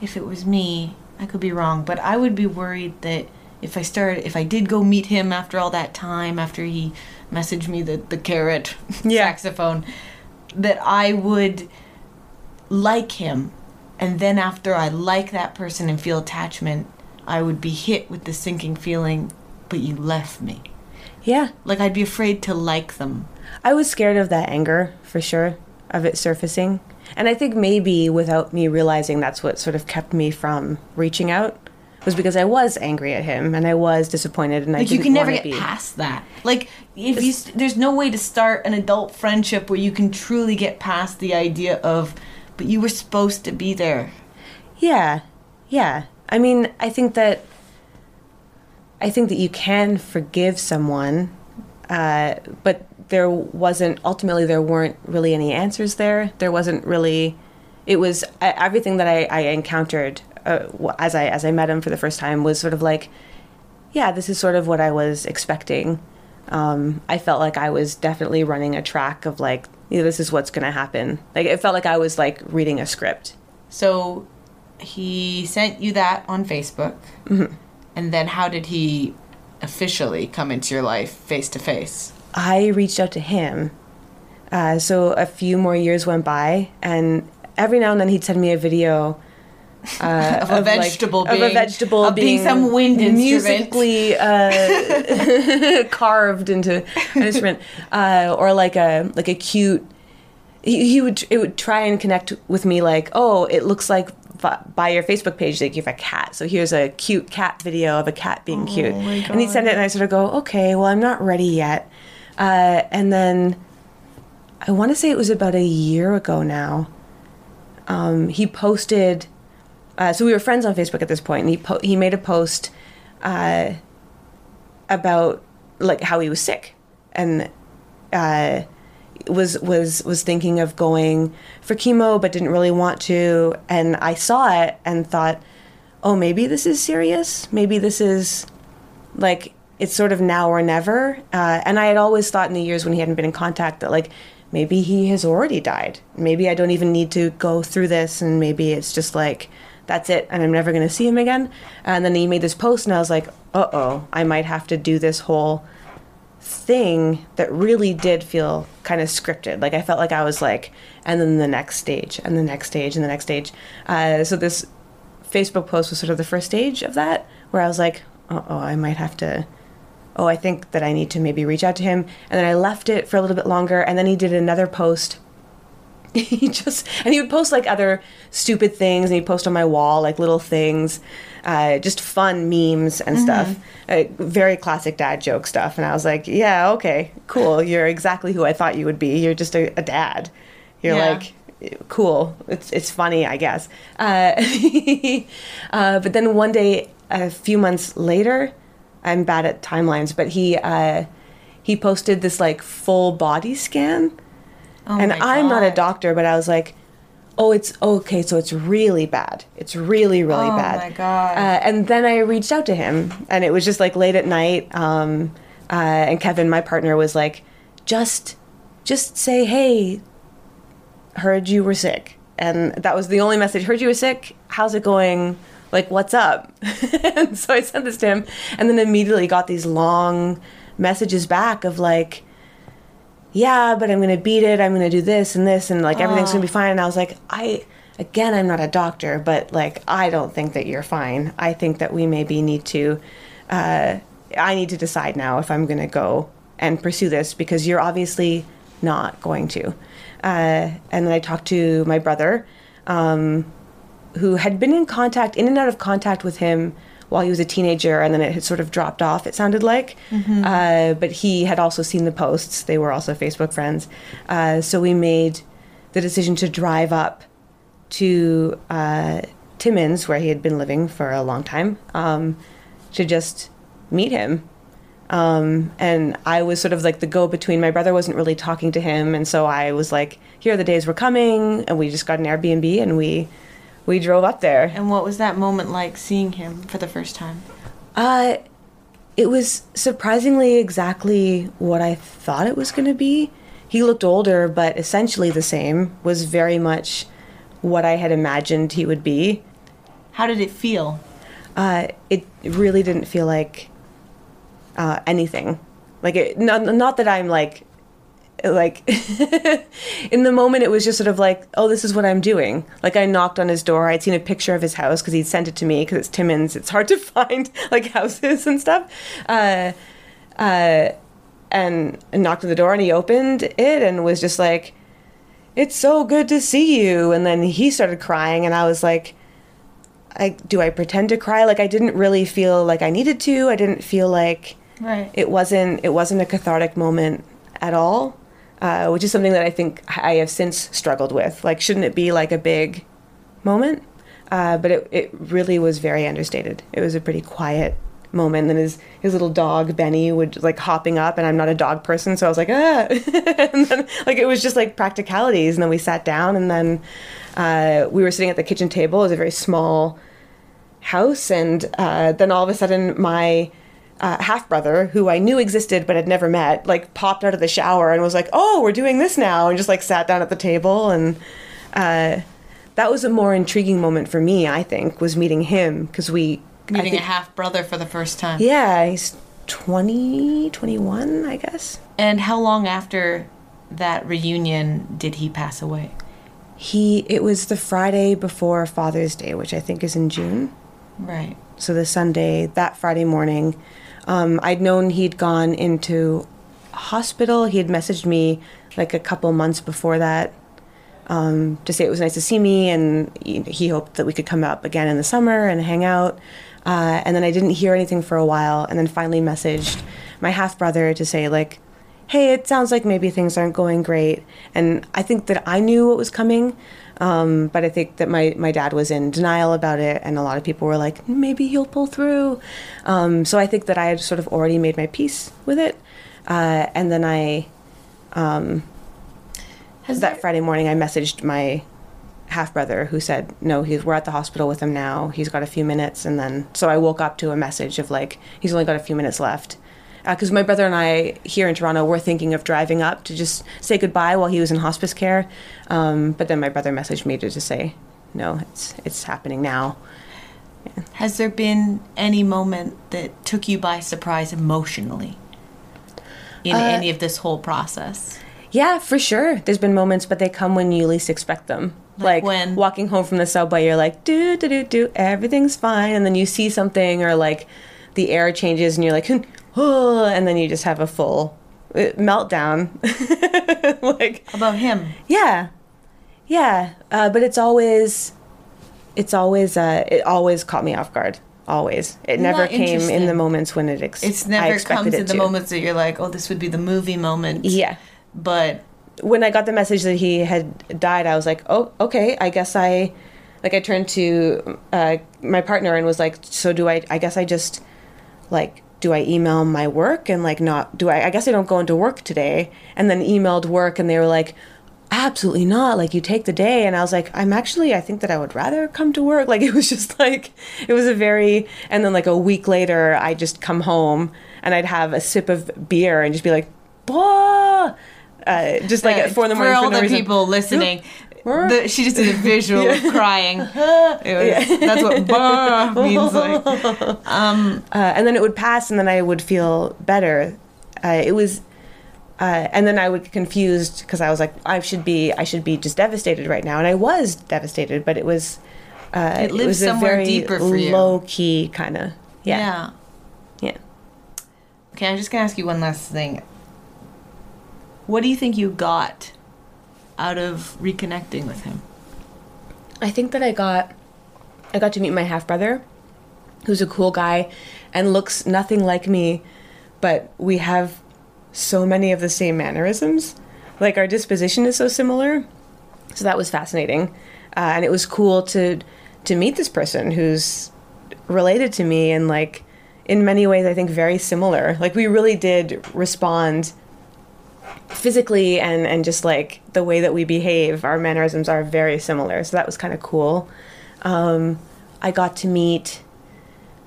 if it was me. I could be wrong, but I would be worried that if I started, if I did go meet him after all that time, after he messaged me the the carrot Yeah. saxophone, that I would like him, and then after I like that person and feel attachment, I would be hit with the sinking feeling, but you left me. Yeah. Like I'd be afraid to like them. I was scared of that anger for sure, of it surfacing. And I think maybe without me realizing that's what sort of kept me from reaching out was because I was angry at him and I was disappointed and I Like you didn't can never get be. past that. Like if you, s- there's no way to start an adult friendship where you can truly get past the idea of, but you were supposed to be there. Yeah, yeah. I mean, I think that I think that you can forgive someone, uh, but there wasn't ultimately there weren't really any answers there. There wasn't really. It was I- everything that I, I encountered uh, as I as I met him for the first time was sort of like, yeah, this is sort of what I was expecting. Um, I felt like I was definitely running a track of like, you know, this is what's going to happen. Like it felt like I was like reading a script. So he sent you that on Facebook. And then how did he officially come into your life face to face? I reached out to him. Uh, so a few more years went by, and every now and then he'd send me a video uh, Of a like- vegetable of a being- vegetable of being some wind instrument. musically uh, carved into an instrument, uh, or like a like a cute. He, he would it would try and connect with me like, oh, it looks like by your Facebook page like you have a cat. So here's a cute cat video of a cat being cute, and he'd send it, and I sort of go, okay, well, I'm not ready yet. Uh, and then I want to say it was about a year ago now. Um, he posted. Uh, so we were friends on Facebook at this point, and he po- he made a post uh, about like how he was sick and uh, was was was thinking of going for chemo, but didn't really want to. And I saw it and thought, oh, maybe this is serious. Maybe this is like it's sort of now or never. Uh, and I had always thought in the years when he hadn't been in contact that like maybe he has already died. Maybe I don't even need to go through this, and maybe it's just like that's it, and I'm never going to see him again. And then he made this post, and I was like, uh oh, I might have to do this whole thing that really did feel kind of scripted. Like I felt like I was like, and then the next stage, and the next stage, and the next stage. Uh, so this Facebook post was sort of the first stage of that, where I was like, uh oh, I might have to. Oh, I think that I need to maybe reach out to him. And then I left it for a little bit longer, and then he did another post. he just and he would post like other stupid things, and he'd post on my wall like little things, uh, just fun memes and stuff. Uh, very classic dad joke stuff. And I was like, yeah, okay, cool. You're exactly who I thought you would be. You're just a, a dad. You're Yeah. like cool. It's it's funny, I guess. Uh, uh, but then one day, a few months later, I'm bad at timelines, but he uh, he posted this like full body scan, and I'm not a doctor, but I was like. Oh, it's okay. So it's really bad. It's really, really Oh bad. Oh my God. Uh, and then I reached out to him, and it was just like late at night. Um, uh, and Kevin, my partner, was like, "Just, just say, hey, heard you were sick. And that was the only message. Heard you were sick. How's it going? Like, what's up? and so I sent this to him, and then immediately got these long messages back of like, yeah, but I'm gonna beat it. I'm gonna do this and this, and like everything's gonna be fine. And I was like, I again, I'm not a doctor, but like I don't think that you're fine. I think that we maybe need to. Uh, I need to decide now if I'm gonna go and pursue this because you're obviously not going to. Uh, and then I talked to my brother, um, who had been in contact, in and out of contact with him while he was a teenager, and then it had sort of dropped off. It sounded like, uh, but he had also seen the posts. They were also Facebook friends, uh, so we made the decision to drive up to uh, Timmins, where he had been living for a long time, um, to just meet him. Um, and I was sort of like the go between. My brother wasn't really talking to him, and so I was like, "Here are the days we're coming," and we just got an Airbnb and we we drove up there. And what was that moment like seeing him for the first time? Uh, it was surprisingly exactly what I thought it was going to be. He looked older, but essentially the same. Was very much what I had imagined he would be. How did it feel? uh, it really didn't feel like uh, anything. Like it, not, not that I'm like, like in the moment it was just sort of like, oh, this is what I'm doing. Like I knocked on his door. I'd seen a picture of his house because he'd sent it to me because it's Timmins. It's hard to find like houses and stuff. Uh, uh, and, and knocked on the door and he opened it and was just like, it's so good to see you. And then he started crying and I was like, I do I pretend to cry? Like I didn't really feel like I needed to. I didn't feel like Right. it wasn't it wasn't a cathartic moment at all, uh, which is something that I think I have since struggled with. Like, shouldn't it be like a big moment? Uh, but it it really was very understated. It was a pretty quiet moment. And his his little dog Benny would like hopping up, and I'm not a dog person, so I was like ah, and then like it was just like practicalities. And then we sat down, and then uh, we were sitting at the kitchen table. It was a very small house, and uh, then all of a sudden my uh, half brother, who I knew existed but had never met, like popped out of the shower and was like, "Oh, we're doing this now," and just like sat down at the table, and uh, that was a more intriguing moment for me. I think was meeting him because we Meeting a half brother for the first time. yeah, he's 20, 21, I guess. And how long after that reunion did he pass away? He it was the Friday before Father's Day, which I think is in June. Right. so the Sunday, that Friday morning, um, I'd known he'd gone into hospital. He had messaged me like a couple months before that um, to say it was nice to see me, and he, hoped that we could come up again in the summer and hang out. Uh, and then I didn't hear anything for a while, and then finally messaged my half brother to say like, "Hey, it sounds like maybe things aren't going great." And I think that I knew what was coming, um, but I think that my my dad was in denial about it, and a lot of people were like, "Maybe he'll pull through." Um, so I think that I had sort of already made my peace with it, uh, and then I Has that Friday morning, I messaged my half brother who said, "No, he's we're at the hospital with him now. He's got a few minutes." And then so I woke up to a message of like he's only got a few minutes left. Uh, because my brother and I here in Toronto were thinking of driving up to just say goodbye while he was in hospice care, um, but then my brother messaged me to just say, "No, it's it's happening now." Has there been any moment that took you by surprise emotionally in uh, any of this whole process? Yeah, for sure. There's been moments, but they come when you least expect them. Like Like, when? walking home from the subway, you're like, do do do do, everything's fine, and then you see something, or like the air changes, and you're like, oh, and then you just have a full uh, meltdown. like, About him. yeah, yeah, uh, but it's always, it's always, uh, it always caught me off guard. Always, it Not never came in the moments when it. Ex- It's I never expected comes in the to. moments that you're like, oh, this would be the movie moment. Yeah. But when I got the message that he had died, I was like, oh, okay. I guess I, like, I turned to uh, my partner and was like, so do I? I guess I just, like, do I email my work and like not do I? I guess I don't go into work today. And then emailed work, and they were like, absolutely not. Like, you take the day. And I was like, I'm actually, I think that I would rather come to work. Like, it was just like, it was a very. And then like a week later, I just come home and I'd have a sip of beer and just be like, bah. Uh, just like at four in the morning for all no the reason. people listening. the, she just did a visual of crying. It was, That's what "bah" means. Like, uh, and then it would pass, and then I would feel better. Uh, it was, uh, and then I would get confused because I was like, I should be, I should be just devastated right now, and I was devastated, but it was, uh, It lived was a somewhere very deeper for you. low key kind of, yeah, yeah. yeah. Okay, I'm just gonna ask you one last thing. What do you think you got out of reconnecting with him? I think that I got I got to meet my half brother, who's a cool guy and looks nothing like me, but we have so many of the same mannerisms. Like our disposition is so similar. So that was fascinating. Uh, and it was cool to to meet this person who's related to me and like in many ways I think very similar. Like we really did respond physically and and just like the way that we behave our mannerisms are very similar. So that was kind of cool. Um, i got to meet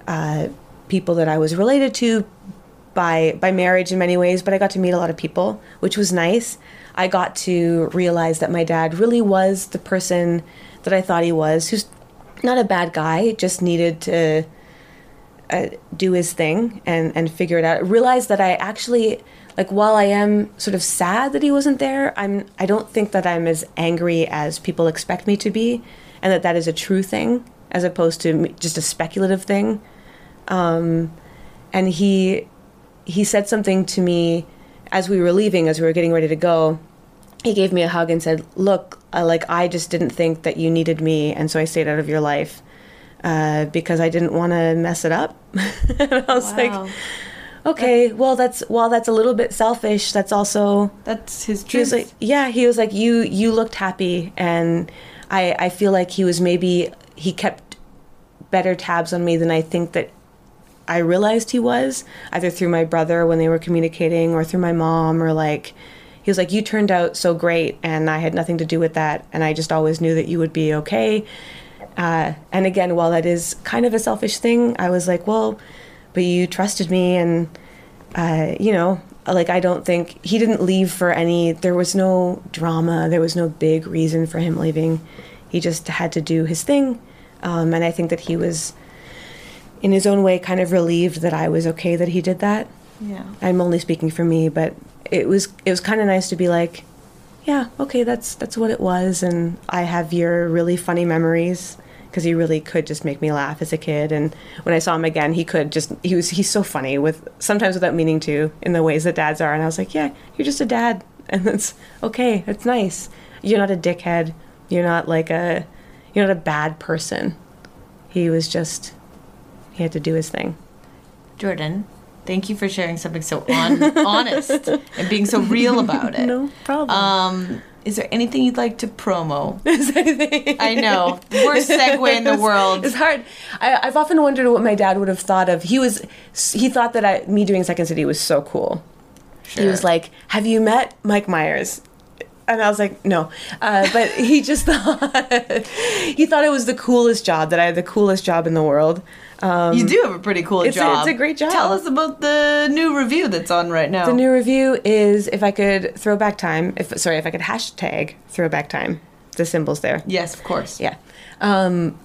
uh, people that i was related to by by marriage in many ways but i got to meet a lot of people which was nice. I got to realize that my dad really was the person that i thought he was who's not a bad guy just needed to uh, do his thing and and figure it out. Realize that I actually like while I am sort of sad that he wasn't there, I'm I don't think that I'm as angry as people expect me to be, and that that is a true thing as opposed to just a speculative thing. Um, and he he said something to me as we were leaving, as we were getting ready to go. He gave me a hug and said, "Look, uh, like I just didn't think that you needed me, and so I stayed out of your life uh, because I didn't want to mess it up." and I was Wow. like, "Okay, well, that's while that's a little bit selfish. That's also That's his he was truth. like, yeah, he was like, you you looked happy, and I I feel like he was maybe he kept better tabs on me than I think that I realized he was either through my brother when they were communicating or through my mom or like he was like you turned out so great and I had nothing to do with that and I just always knew that you would be okay. Uh, and again, while that is kind of a selfish thing, I was like, well, but you trusted me and uh, you know, like I don't think he didn't leave for any. There was no drama. There was no big reason for him leaving. He just had to do his thing, um, and I think that he was, in his own way, kind of relieved that I was okay that he did that. yeah. I'm only speaking for me, but it was it was kind of nice to be like, yeah, okay, that's that's what it was, and I have your really funny memories because he really could just make me laugh as a kid, and when I saw him again, he could just he was he's so funny with sometimes without meaning to in the ways that dads are, and I was like, yeah, you're just a dad, and that's okay, that's nice. You're not a dickhead. You're not like a you're not a bad person. He was just he had to do his thing. Jordan, thank you for sharing something so on- honest and being so real about it. No problem. Um, is there anything you'd like to promo? I know. Worst segue in the world. It's hard. I, I've often wondered what my dad would have thought of. He was, he thought that I, me doing Second City was so cool. He was like, "Have you met Mike Myers?" And I was like, "No," uh, but he just thought he thought it was the coolest job. That I had the coolest job in the world. Um, you do have a pretty cool it's a- job. it's a great job. Tell us about the new revue that's on right now. the new revue is if I could throw back time. If sorry, if I could hashtag throw back time. The symbols there. yes, of course. Yeah. Um,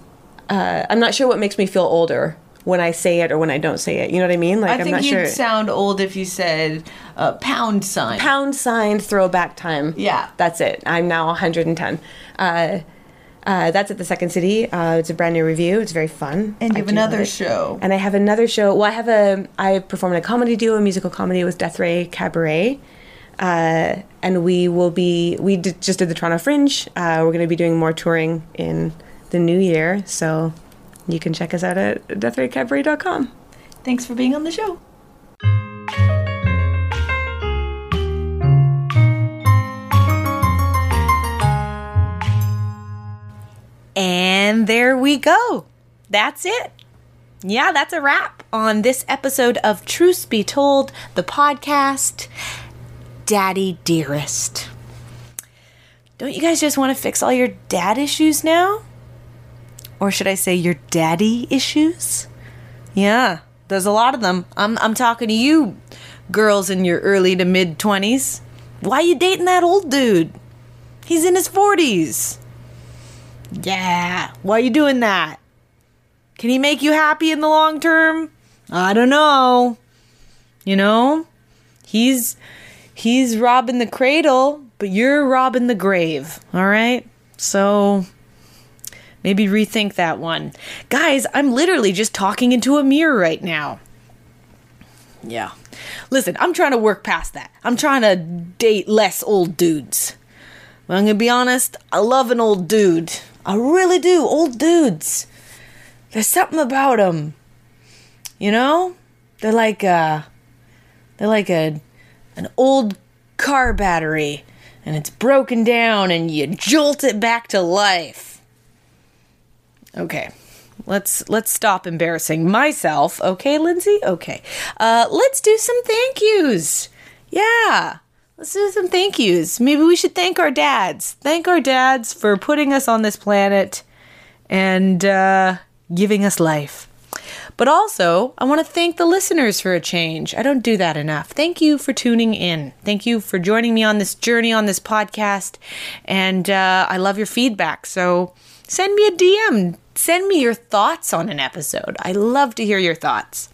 uh, I'm not sure what makes me feel older when I say it or when I don't say it. You know what I mean? Like I am think not you'd sure. sound old if you said uh, pound sign. Pound sign throwback time. Yeah. That's it. I'm now 110. Uh, uh, that's at the Second City. Uh, it's a brand new revue. It's very fun. and I you have another show. And I have another show. Well, I have a. I perform in a comedy duo, a musical comedy with Death Ray Cabaret. Uh, and we will be. We did, just did the Toronto Fringe. Uh, we're going to be doing more touring in the new year. So you can check us out at deathraycabaret.com. Thanks for being on the show. And there we go. That's it. Yeah, that's a wrap on this episode of Truth Be Told, the podcast, Daddy Dearest. Don't you guys just want to fix all your dad issues now? Or should I say your daddy issues? Yeah, there's a lot of them. I'm, I'm talking to you, girls in your early to mid 20s. Why you dating that old dude? He's in his 40s. Yeah, why are you doing that? Can he make you happy in the long term? I don't know. You know? He's he's robbing the cradle, but you're robbing the grave, all right? So maybe rethink that one. Guys, I'm literally just talking into a mirror right now. Yeah. Listen, I'm trying to work past that. I'm trying to date less old dudes. But I'm gonna be honest, I love an old dude. I really do. Old dudes. There's something about them. You know? They're like uh they're like a an old car battery and it's broken down and you jolt it back to life. Okay. Let's let's stop embarrassing myself. Okay, Lindsay? Okay. Uh let's do some thank yous. Yeah. Let's do some thank yous. Maybe we should thank our dads. Thank our dads for putting us on this planet and uh, giving us life. But also, I want to thank the listeners for a change. I don't do that enough. Thank you for tuning in. Thank you for joining me on this journey on this podcast. And uh, I love your feedback. So send me a DM. Send me your thoughts on an episode. I love to hear your thoughts.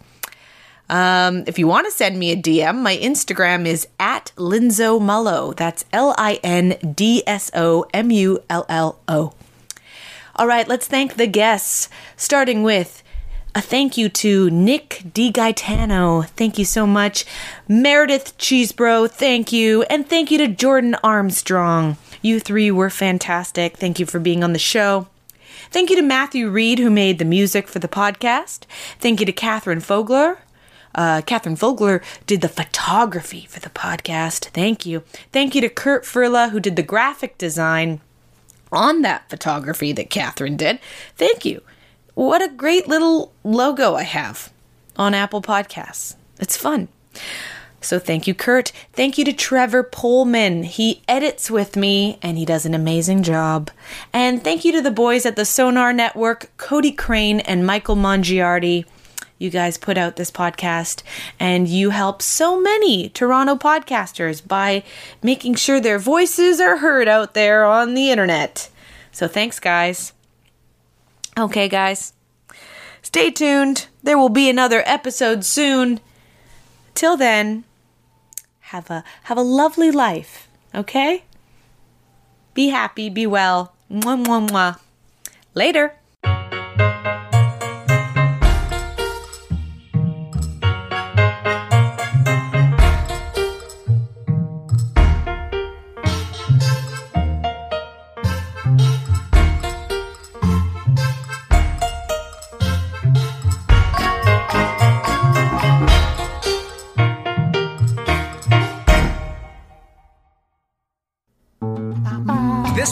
Um, if you want to send me a DM, my Instagram is at Lindso Mullo. That's L I N D S O M U L L O. All right, let's thank the guests, starting with a thank you to Nick DiGaetano. Thank you so much. Meredith Cheesebro, thank you. And thank you to Jordan Armstrong. You three were fantastic. Thank you for being on the show. Thank you to Matthew Reed, who made the music for the podcast. Thank you to Catherine Fogler. Uh, Catherine Vogler did the photography for the podcast. Thank you. Thank you to Kurt Furla, who did the graphic design on that photography that Catherine did. Thank you. What a great little logo I have on Apple Podcasts. It's fun. So thank you, Kurt. Thank you to Trevor Pullman. He edits with me and he does an amazing job. And thank you to the boys at the Sonar Network, Cody Crane and Michael Mongiardi. You guys put out this podcast and you help so many Toronto podcasters by making sure their voices are heard out there on the internet. So thanks, guys. Okay, guys. Stay tuned. There will be another episode soon. Till then, have a have a lovely life, okay? Be happy, be well. Mwah, mwah, mwah. Later.